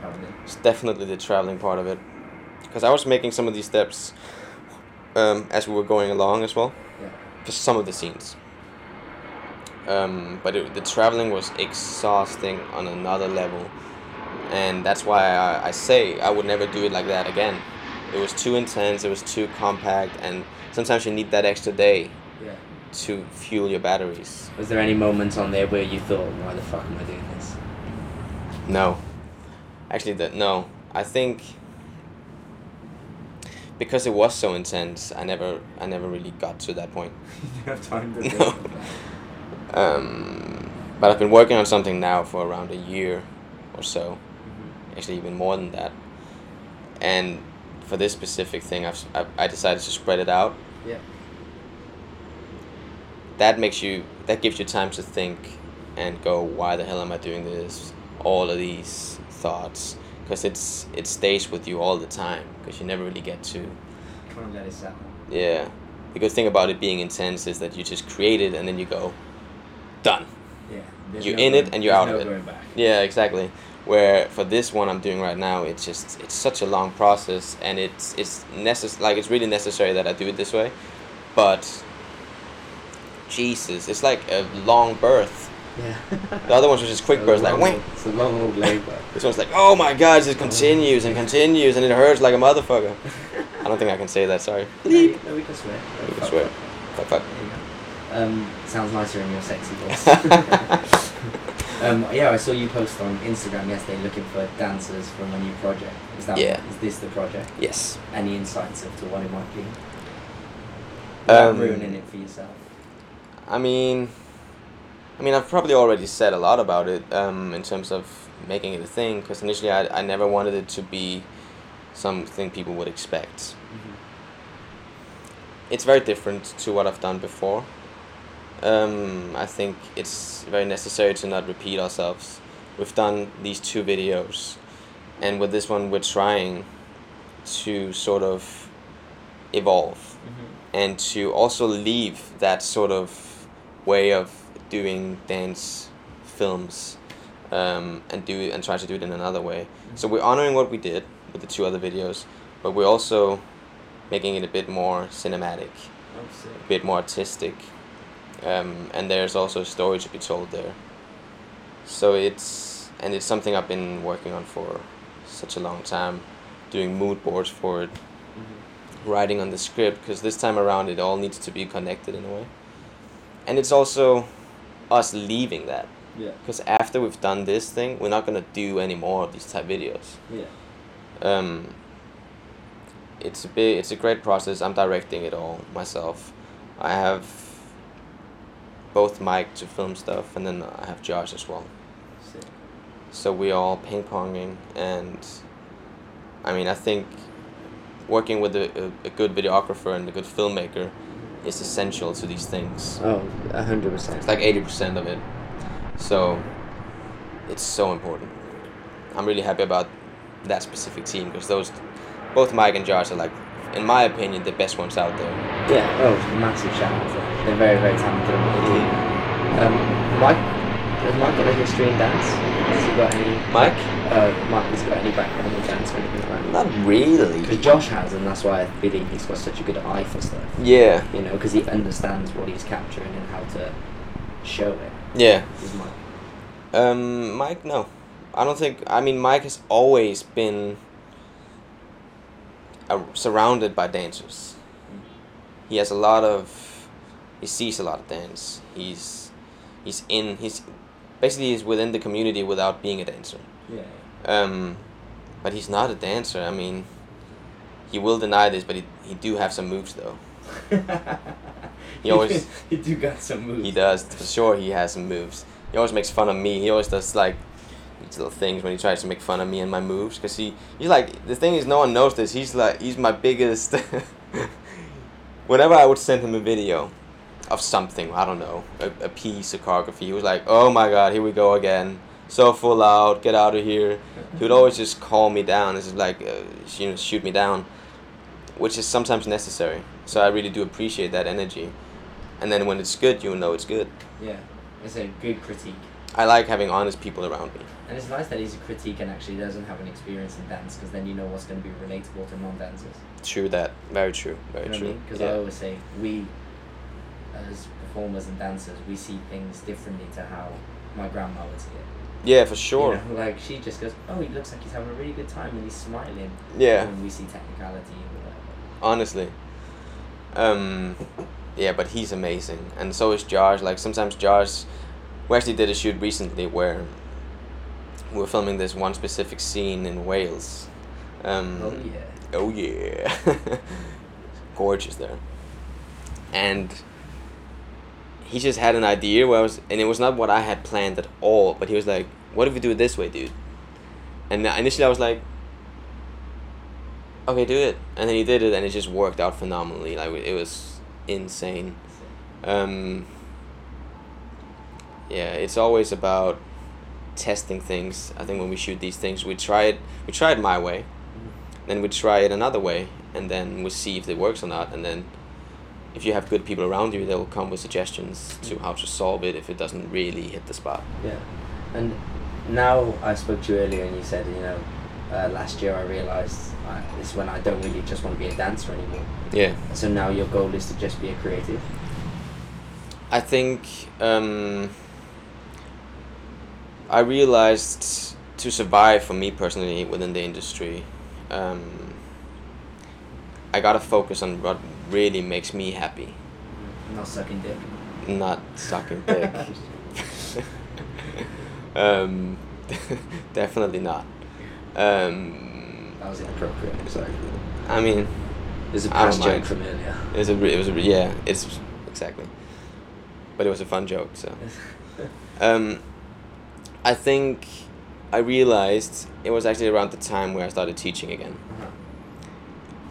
traveling? It's definitely the traveling part of it, because I was making some of these steps um, as we were going along as well, Yeah. for some of the scenes. Um, but it, the traveling was exhausting on another level, and that's why I, I say I would never do it like that again. It was too intense. It was too compact, and sometimes you need that extra day Yeah. to fuel your batteries. Was there any moments on there where you thought, why the fuck am I doing this? No. Actually, that no. I think because it was so intense, I never, I never really got to that point. you have time to No. Um, but I've been working on something now for around a year or so. Actually, even more than that. And for this specific thing, I've, I, I decided to spread it out. Yeah. That makes you, that gives you time to think and go, why the hell am I doing this? All of these thoughts, because it's it stays with you all the time. Because you never really get to let it settle. Yeah. The good thing about it being intense is that you just create it and then you go, done. Yeah. You're no in it and you're out of it. Yeah, exactly. Where for this one I'm doing right now, it's just it's such a long process and it's it's necess- like it's really necessary that I do it this way. But Jesus, it's like a long birth. Yeah. The other ones were just quick births, like wait. It's a long old labour. This one's like, oh my god, it just continues and continues and it hurts like a motherfucker. I don't think I can say that. Sorry. No, we no, we can swear. We can swear. Fuck, fuck. There you go. Um, sounds nicer in your sexy voice. um, yeah, I saw you post on Instagram yesterday looking for dancers for my new project. Is that Yeah. is this the project? Yes. Any insights into what it might be? Without Um, ruining it for yourself. I mean, I mean, I've probably already said a lot about it um, in terms of making it a thing. Because initially, I, I never wanted it to be something people would expect. It's very different to what I've done before. Um, I think it's very necessary to not repeat ourselves. We've done these two videos, and with this one, we're trying to sort of evolve and to also leave that sort of way of doing dance films um, and do and try to do it in another way. So we're honoring what we did with the two other videos, but we're also making it a bit more cinematic, Oh, a bit more artistic, um, and there's also a story to be told there. So it's and it's something I've been working on for such a long time, doing mood boards for it writing on the script because this time around it all needs to be connected in a way. And it's also us leaving that Yeah. because after we've done this thing, we're not gonna do any more of these type videos. Yeah. Um, it's a big, it's a great process. I'm directing it all myself. I have both Mike to film stuff, and then I have Josh as well. Sick. So we all ping ponging, and I mean, I think working with a, a, a good videographer and a good filmmaker is essential to these things. Oh, a hundred percent. It's like eighty percent of it. So it's so important. I'm really happy about that specific team because those, both Mike and Josh are like, in my opinion, the best ones out there. Yeah. Oh, massive shout out to them. They're very, very talented at what they do. Um, Mike, Has Mike got a history in dance? Has he got any? Mike? Uh, Mike has got any background in dance or anything like that? Not really. Because Josh has, and that's why I believe he's got such a good eye for stuff. Yeah, You know, because he understands what he's capturing and how to show it. yeah. Is Mike. Um, Mike, no. I don't think. I mean, Mike has always been uh, surrounded by dancers. He has a lot of. He sees a lot of dance. He's, he's in. He's basically he's within the community without being a dancer. Yeah. Um, but he's not a dancer. I mean, he will deny this, but he he do have some moves though. He always- he do got some moves. He does for sure. He has some moves. He always makes fun of me. He always does like these little things when he tries to make fun of me and my moves. Cause he he's like the thing is no one knows this. He's like he's my biggest. Whenever I would send him a video of something, I don't know, a, a piece of choreography, he was like, "Oh my god, here we go again." So full out, get out of here. He would always just calm me down. It's like, uh, you know, shoot me down, which is sometimes necessary. So I really do appreciate that energy. And then when it's good, you know it's good. Yeah. It's a good critique. I like having honest people around me. And it's nice that he's a critique and actually doesn't have an experience in dance because then you know what's going to be relatable to non-dancers. True that. Very true. Very you know true. what I mean? Because I always say we, as performers and dancers, we see things differently to how my grandma would see it. yeah, for You sure. know, like she just goes, "Oh, he looks like he's having a really good time and he's smiling." Yeah, And we see technicality and whatever. honestly. Um, yeah, but he's amazing, and so is Josh. Like sometimes Josh, we actually did a shoot recently where we were filming this one specific scene in Wales. Um, Oh yeah. Oh yeah, gorgeous there. And he just had an idea where I was, and it was not what I had planned at all. But he was like, "What if we do it this way, dude?" And initially I was like, "Okay, do it." And then he did it, and it just worked out phenomenally. Like it was insane. Um, yeah, it's always about testing things. I think when we shoot these things, we try it. We try it my way, then we try it another way, and then we see if it works or not. And then, if you have good people around you, they'll come with suggestions to how to solve it if it doesn't really hit the spot. Yeah, and now I spoke to you earlier, and you said, you know, uh, last year I realized I, this when I don't really just want to be a dancer anymore. Yeah, So now your goal is to just be a creative. I think um, I realized to survive for me personally within the industry, um, I gotta focus on what really makes me happy, Not sucking dick. not sucking dick. um, definitely not. Um, That was inappropriate. Sorry. I mean, There's a past joke from earlier. it was a, re- it was a, re- yeah, it's exactly. But it was a fun joke, so. Um, I think I realized it was actually around the time where I started teaching again. Uh-huh.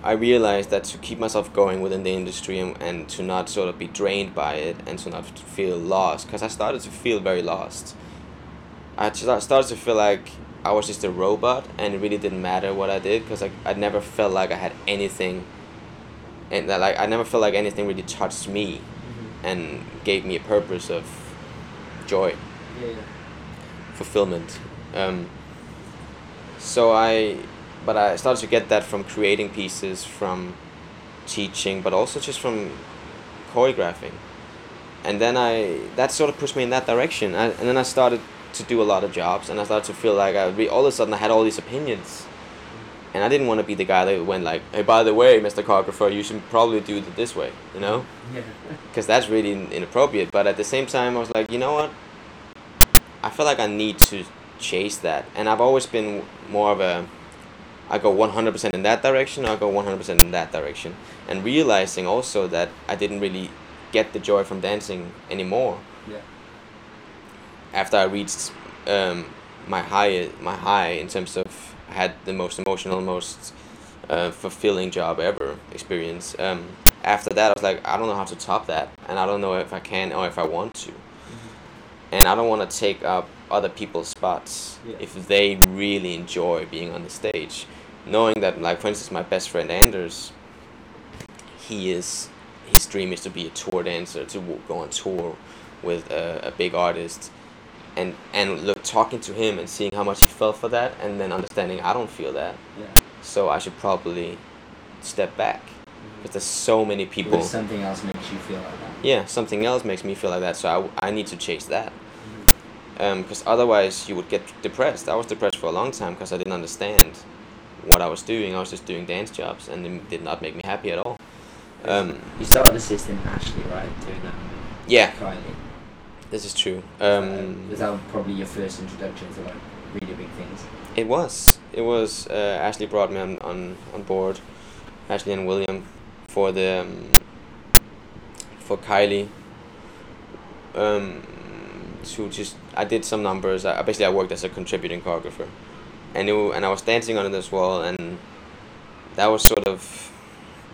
I realized that to keep myself going within the industry and, and to not sort of be drained by it and to not feel lost, because I started to feel very lost. I just started to feel like I was just a robot and it really didn't matter what I did because I, I never felt like I had anything and that like I never felt like anything really touched me and gave me a purpose of joy Yeah, yeah. fulfillment. Um, so I, but I started to get that from creating pieces, from teaching, but also just from choreographing. And then I, that sort of pushed me in that direction. I, and then I started to do a lot of jobs, and I started to feel like I, re- all of a sudden I had all these opinions. And I didn't want to be the guy that went like, hey, by the way, Mr. Choreographer, you should probably do it this way, you know? Yeah. because that's really in- inappropriate. But at the same time, I was like, you know what? I feel like I need to chase that, and I've always been more of a. I go one hundred percent in that direction. I go one hundred percent in that direction, and realizing also that I didn't really get the joy from dancing anymore Yeah. after I reached um, my high my high in terms of I had the most emotional, most uh, fulfilling job ever experience. Um, after that, I was like, I don't know how to top that, and I don't know if I can or if I want to, and I don't want to take up other people's spots Yeah. if they really enjoy being on the stage, knowing that, like for instance, my best friend Anders, he is his dream is to be a tour dancer, to go on tour with a, a big artist, and and look talking to him and seeing how much he felt for that, and then understanding I don't feel that, Yeah. so I should probably step back mm-hmm. because there's so many people. Because something else makes you feel like that. Yeah, something else makes me feel like that, so I, I need to chase that. Mm-hmm. Um, because otherwise, you would get depressed. I was depressed for a long time because I didn't understand what I was doing. I was just doing dance jobs, and it did not make me happy at all. Um, You started assisting Ashley, right? Doing that. yeah, Kylie. this is true. Um, Um, was that probably your first introduction to like really big things? It was. It was. Uh, Ashley brought me on, on, on board, Ashley and William, for the um, for Kylie. Um, to just I did some numbers. I basically I worked as a contributing choreographer, and it, and I was dancing on it as well, and that was sort of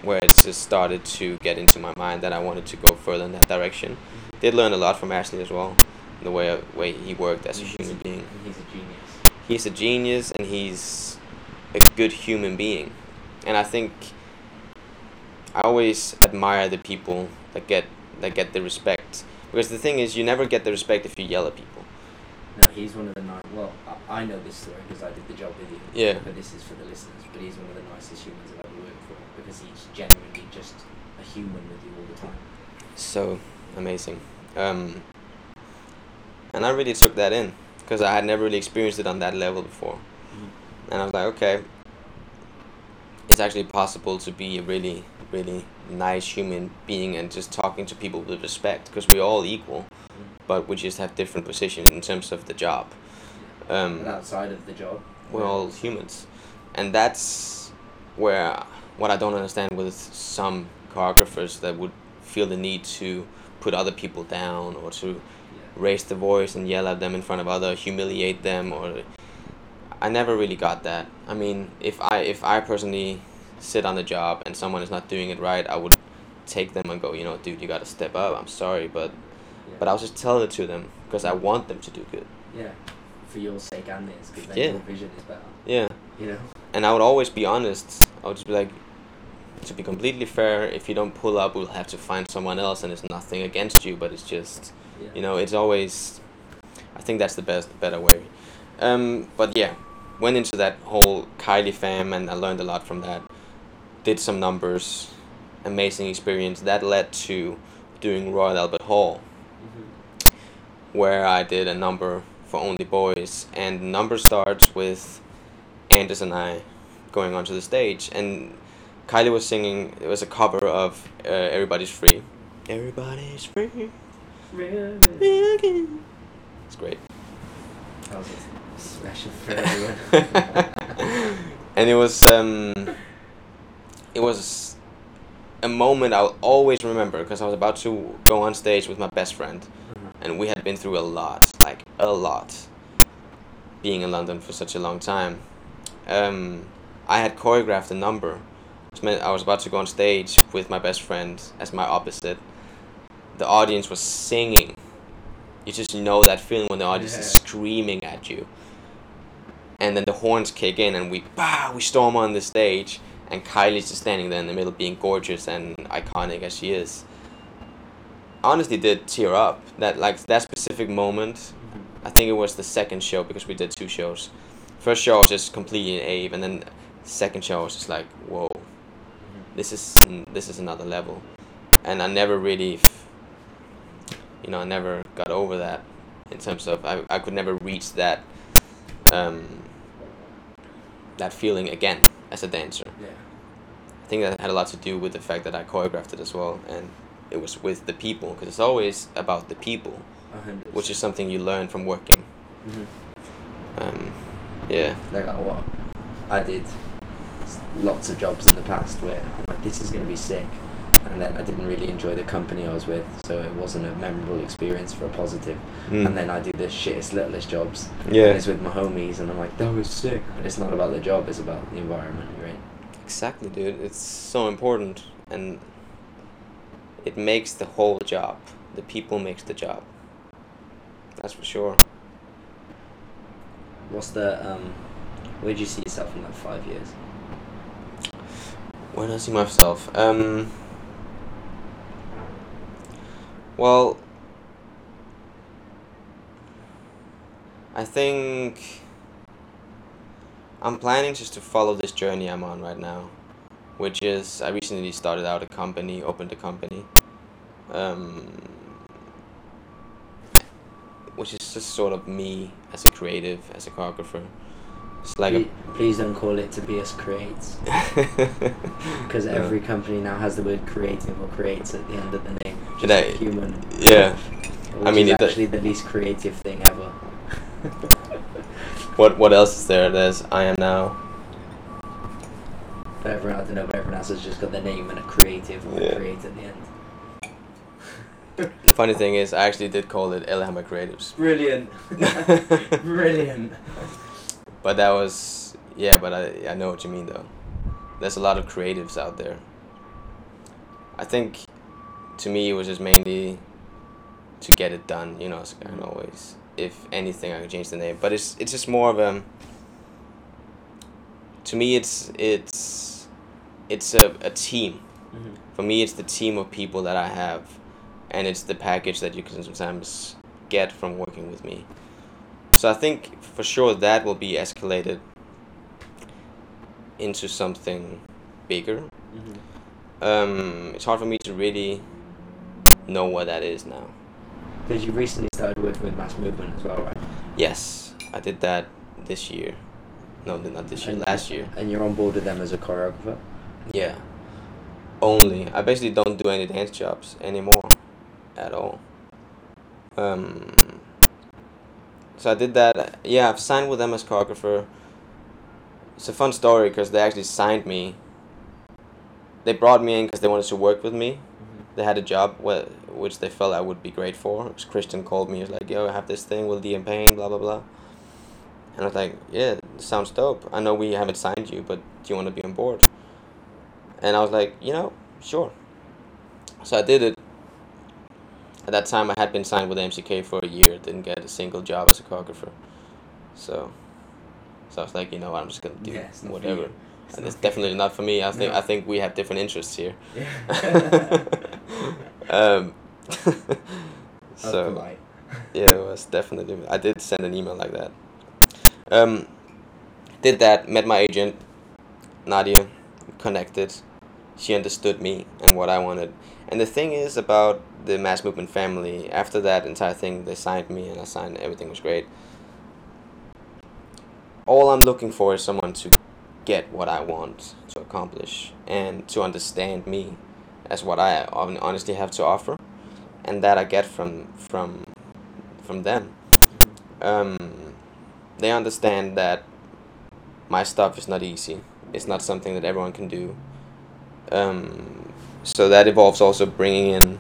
where it just started to get into my mind that I wanted to go further in that direction. Did learn a lot from Ashley as well, the way way he worked as a human being he's a genius. he's a genius and he's a good human being and i think i always admire the people that get that get the respect because the thing is you never get the respect if you yell at people No, he's one of the nice. Well, I, know this story because I did the job with you. Yeah. But this is for the listeners. But he's one of the nicest humans I've ever worked for because he's genuinely just a human with you all the time. so amazing um, and i really took that in because i had never really experienced it on that level before and i was like okay it's actually possible to be a really really nice human being and just talking to people with respect because we're all equal but we just have different positions in terms of the job um, outside of the job, we're all humans. And that's where what i don't understand with some choreographers that would feel the need to put other people down or to yeah. raise the voice and yell at them in front of other humiliate them or i never really got that. I mean if i if i personally sit on the job and someone is not doing it right i would take them and go you know dude you got to step up. I'm sorry but yeah. but i'll just tell it to them because i want them to do good. Yeah, for your sake and theirs, because then Yeah. your vision is better. yeah You know. and i would always be honest i would just be like to be completely fair if you don't pull up we'll have to find someone else and it's nothing against you but it's just Yeah. you know it's always i think that's the best better way um, but yeah went into that whole kylie fam and i learned a lot from that did some numbers amazing experience that led to doing royal albert hall Mhm. where i did a number for only boys and the number starts with anders and i going onto the stage and kylie was singing it was a cover of uh, everybody's free. Everybody's free. It's great. That was a special for everyone. and it was um, it was a moment I'll always remember because I was about to go on stage with my best friend, and we had been through a lot, like a lot, being in London for such a long time. Um, I had choreographed a number, which meant I was about to go on stage with my best friend as my opposite. The audience was singing. You just know that feeling when the audience is screaming at you. And then the horns kick in and we bah, we storm on the stage and Kylie's just standing there in the middle being gorgeous and iconic as she is. Honestly did tear up. That like that specific moment I think it was the second show because we did two shows. First show I was just completely an ape, and then second show I was just like, whoa, this is this is another level, and I never really, you know, I never got over that in terms of I, I could never reach that, um, that feeling again as a dancer. Yeah. I think that had a lot to do with the fact that I choreographed it as well, and it was with the people because it's always about the people, A hundred which is something you learn from working. Mhm. Um, yeah. Like what I did lots of jobs in the past where I'm like, this is gonna be sick, and then I didn't really enjoy the company I was with, so it wasn't a memorable experience for a positive. Mm. And then I do the shittest, littlest jobs. Yeah. And it's with my homies, and I'm like, that was sick. But it's not about the job; it's about the environment, right? Exactly, dude. It's so important, and it makes the whole job. The people makes the job. That's for sure. What's the um? Where do you see yourself in like five years? Where do I see myself? Um. Well. I think I'm planning just to follow this journey I'm on right now, which is I recently started out a company, opened a company, um, which is just sort of me as a creative, as a choreographer. It's like please, please don't call it Tobias Creates. Because every company now has the word creative or creates at the end of the name. Just I- human. yeah. I mean, it's actually the least creative thing ever. What what else is there? There's I am now. But everyone, I don't know, but everyone else has just got their name and a creative or Yeah. a create at the end. Funny thing is, I actually did call it Ellehammer Creatives, Brilliant. Brilliant. but that was yeah. But I I know what you mean though. There's a lot of creatives out there. I think, to me, it was just mainly to get it done. You know, as I can always, if anything, I could change the name. But it's it's just more of a. To me, it's it's, it's a, a team. Mhm. For me, it's the team of people that I have, and it's the package that you can sometimes get from working with me. So I think for sure that will be escalated into something bigger. Mhm. Um, it's hard for me to really know what that is now. Because you recently started working with Mass Movement as well, right? Yes, I did that this year. No, not this year. And- Last year. And you're on board with them as a choreographer? Yeah. Only. I basically don't do any dance jobs anymore at all. Um, so I did that. Yeah, I've signed with them as choreographer. It's a fun story because they actually signed me. They brought me in because they wanted to work with me. They had a job wh- which they felt I would be great for. 'Cause Christian called me. He was like, "Yo, I have this thing with DM Pain, blah blah blah." And I was like, "Yeah, sounds dope. I know we haven't signed you, but do you want to be on board?" And I was like, "You know, sure." So I did it. At that time, I had been signed with MCK for a year. Didn't get a single job as a choreographer. So, so I was like, you know what? I'm just gonna do Yeah, it's not for whatever. It's And it's definitely not for me. I think No. I think we have different interests here. Yeah. um, so yeah, it was definitely. I did send an email like that. Um, did that. Met my agent, Nadia, connected. She understood me and what I wanted. And the thing is about the mass movement family. After that entire thing, they signed me, and I signed. Everything was great. All I'm looking for is someone to get what I want to accomplish and to understand me as what I honestly have to offer, and that I get from from from them. Um, they understand that my stuff is not easy. It's not something that everyone can do. Um, so that involves also bringing in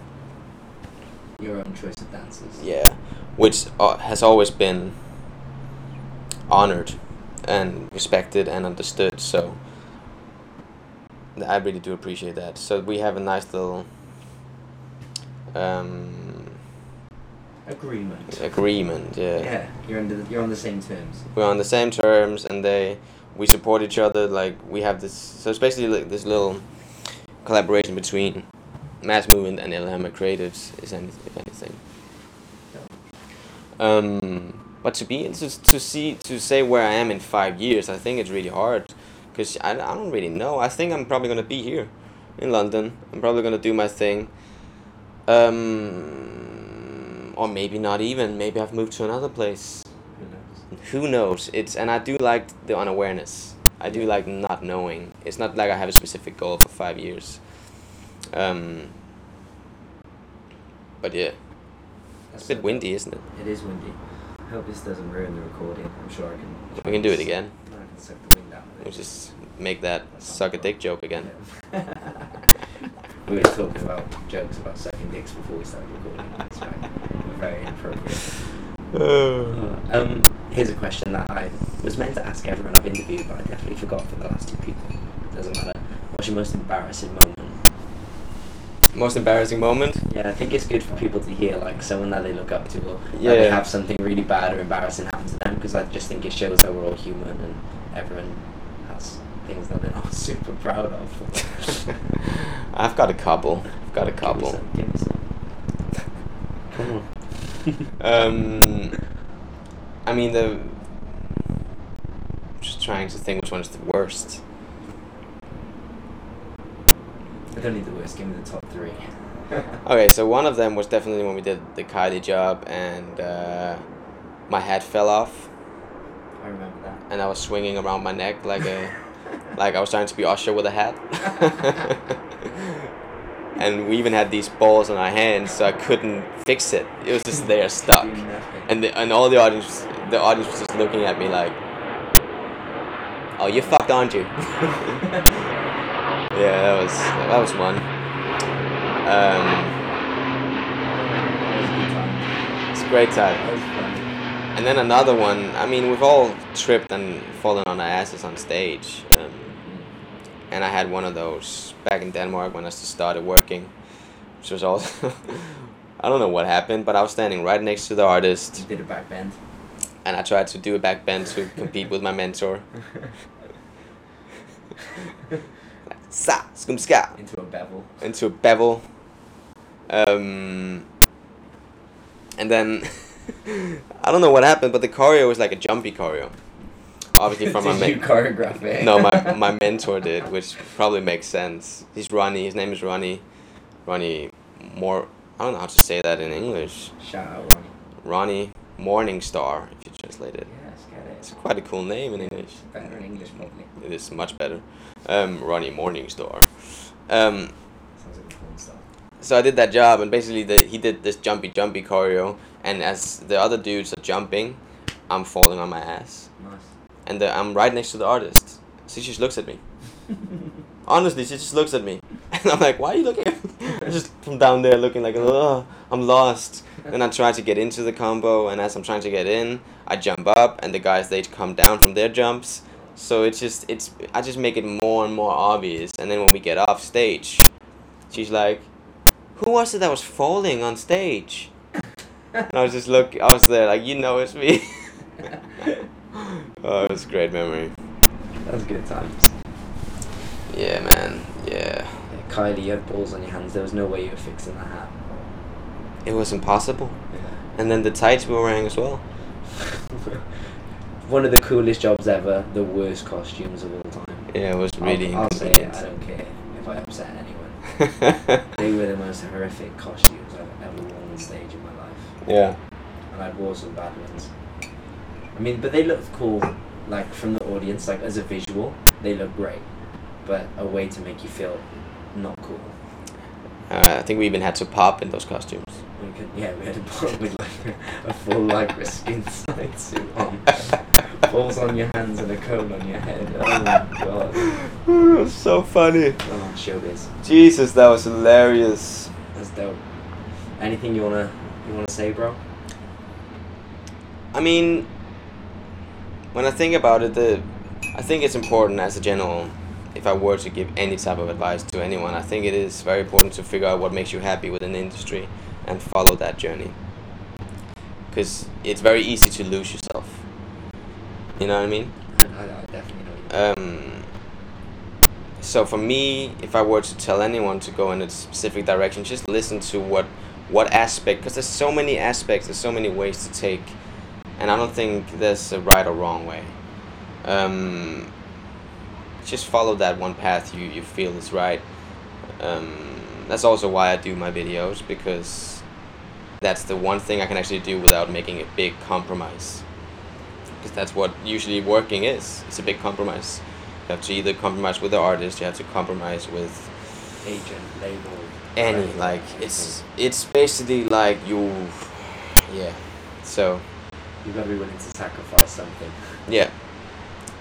Your own choice of dances. yeah, which uh, has always been honored and respected and understood. So I really do appreciate that. So we have a nice little um, Agreement. agreement. Yeah. Yeah, you're under the, you're on the same terms. we're on the same terms, and they we support each other. Like we have this. So it's basically like this little collaboration between Mass Movement and Ellehammer Creatives, is any, if anything. Um, but to be to, to see to say where I am in five years, I think it's really hard, because I, I don't really know. I think I'm probably gonna be here, in London. I'm probably gonna do my thing. Um, or maybe not even. Maybe I've moved to another place. Who knows? Who knows? It's and I do like the unawareness. I do like not knowing. It's not like I have a specific goal for five years. Um, but yeah, it's a bit windy, isn't it? It is windy. I hope this doesn't ruin the recording. I'm sure I can. We can do it again. I can suck the wind out. of it. We'll just make that suck a dick joke again. we were talking about jokes about sucking dicks before we started recording. That's right. Very inappropriate. Uh, um, here's a question that I was meant to ask everyone I've interviewed, but I definitely forgot for the last two people. Doesn't matter. What's your most embarrassing moment? Most embarrassing moment? Yeah, I think it's good for people to hear like someone that they look up to, or Yeah. they have something really bad or embarrassing happen to them. Because I just think it shows that we're all human and everyone has things that they're not super proud of. I've got a couple. I've got a Give me couple. some, give me some. Um, I mean the. Just trying to think which one is the worst. I don't need the worst. Give me the top three. Okay, so one of them was definitely when we did the Kylie job and uh, my hat fell off I remember that. and I was swinging around my neck like a like I was trying to be Usher with a hat. and we even had these balls on our hands, so I couldn't fix it. It was just there stuck. And the, and all the audience the audience was just looking at me like, "Oh, you fucked, aren't you?" Yeah, that was that was one. Um, That was a good time. it's a great time. That was fun. And then another one. I mean, we've all tripped and fallen on our asses on stage. Um, and I had one of those back in Denmark when I just started working, which was also. I don't know what happened, but I was standing right next to the artist, You did a back bend. and I tried to do a back bend to compete with my mentor. Sa, skum ska, Into a bevel. into a bevel. Um, and then I don't know what happened, but the choreo was like a jumpy choreo. Obviously from my you choreograph it? no, my my mentor did, which probably makes sense. He's Ronnie. His name is Ronnie. Ronnie, more. I don't know how to say that in English. Shout out, Ronnie. Ronnie Morningstar, if you translate it. Yes, get it. It's quite a cool name in English. Better in English, probably. It is much better. Um, Ronnie Morningstar. Um, Sounds like a porn star. so I did that job, and basically the, he did this jumpy jumpy choreo, and as the other dudes are jumping, I'm falling on my ass, Nice. and the, I'm right next to the artist. She just looks at me. Honestly, she just looks at me, and I'm like, "Why are you looking?" at me?" just from down there, looking like, "Oh, I'm lost." Then I try to get into the combo, and as I'm trying to get in, I jump up, and the guys they come down from their jumps. So it's just it's I just make it more and more obvious, and then when we get off stage, she's like, "Who was it that was falling on stage?" And I was just look, I was there like, you know, it's me. oh, it was a great memory. That was good times. Yeah, man. Yeah. Yeah, Kylie, you had balls on your hands. There was no way you were fixing that hat. It was impossible. Yeah. And then the tights we were wearing as well. One of the coolest jobs ever. The worst costumes of all time. Yeah, it was really I'll, I'll say it. I don't care if I upset anyone. They were the most horrific costumes I've ever worn on stage in my life, yeah. and I'd wore some bad ones. I mean, but they looked cool, like from the audience, like as a visual, they look great. But a way to make you feel not cool. Uh, I think we even had to pop in those costumes. Yeah, we had to put with like a, a full like skin side suit on, balls on your hands and a cone on your head. Oh my god. so funny. Oh, showbiz. Jesus, that was hilarious. That's dope. Anything you wanna you wanna say, bro? I mean, when I think about it, the I think it's important as a general. If I were to give any type of advice to anyone, I think it is very important to figure out what makes you happy within the industry and follow that journey. Because it's very easy to lose yourself. You know what I mean? I, I definitely know. Um, so for me, if I were to tell anyone to go in a specific direction, just listen to what what aspect, because there's so many aspects, there's so many ways to take, and I don't think there's a right or wrong way. Um, just follow that one path you, you feel is right. Um, that's also why I do my videos because that's the one thing I can actually do without making a big compromise because that's what usually working is. It's a big compromise. You have to either compromise with the artist, you have to compromise with Agent, label. any. Like anything. it's it's basically like you, yeah. So you've gotta be willing to sacrifice something. yeah.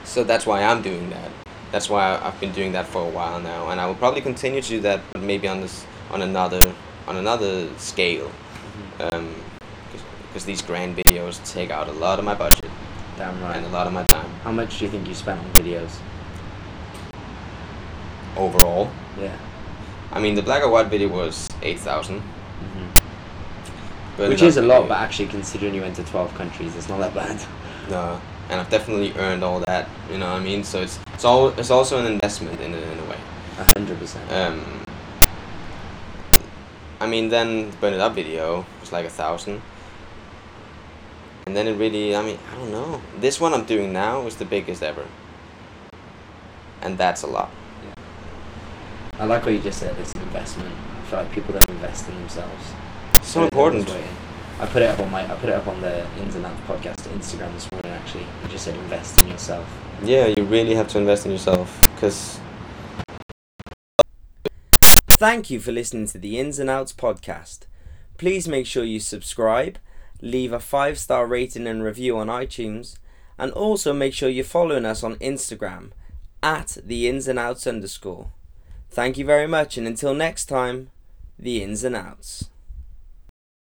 So that's why I'm doing that. That's why I've been doing that for a while now, and I will probably continue to do that, but maybe on this on another on another scale. Um, because these grand videos take out a lot of my budget Damn right. and a lot of my time How much do you think you spent on videos? overall. Yeah. I mean, the black or white video was eight thousand. Which is a lot, but actually considering you went to twelve countries, it's not that bad. no, and I've definitely earned all that. You know what I mean? So it's it's all it's also an investment in a, in a way. A hundred percent. Um, I mean, then Burn It Up video was like a thousand, And then it really, I mean, I don't know. This one I'm doing now is the biggest ever. And that's a lot. I like what you just said. It's an investment. I feel like people don't invest in themselves. It's So important. I put it up on my I put it up on the Ins and Outs podcast Instagram this morning. Actually, you just said invest in yourself. Yeah, you really have to invest in yourself because Thank you for listening to the Ins and Outs podcast. Please make sure you subscribe, leave a five star rating and review on iTunes, and also make sure you're following us on Instagram at the ins and outs underscore. Thank you very much, and until next time, the ins and outs.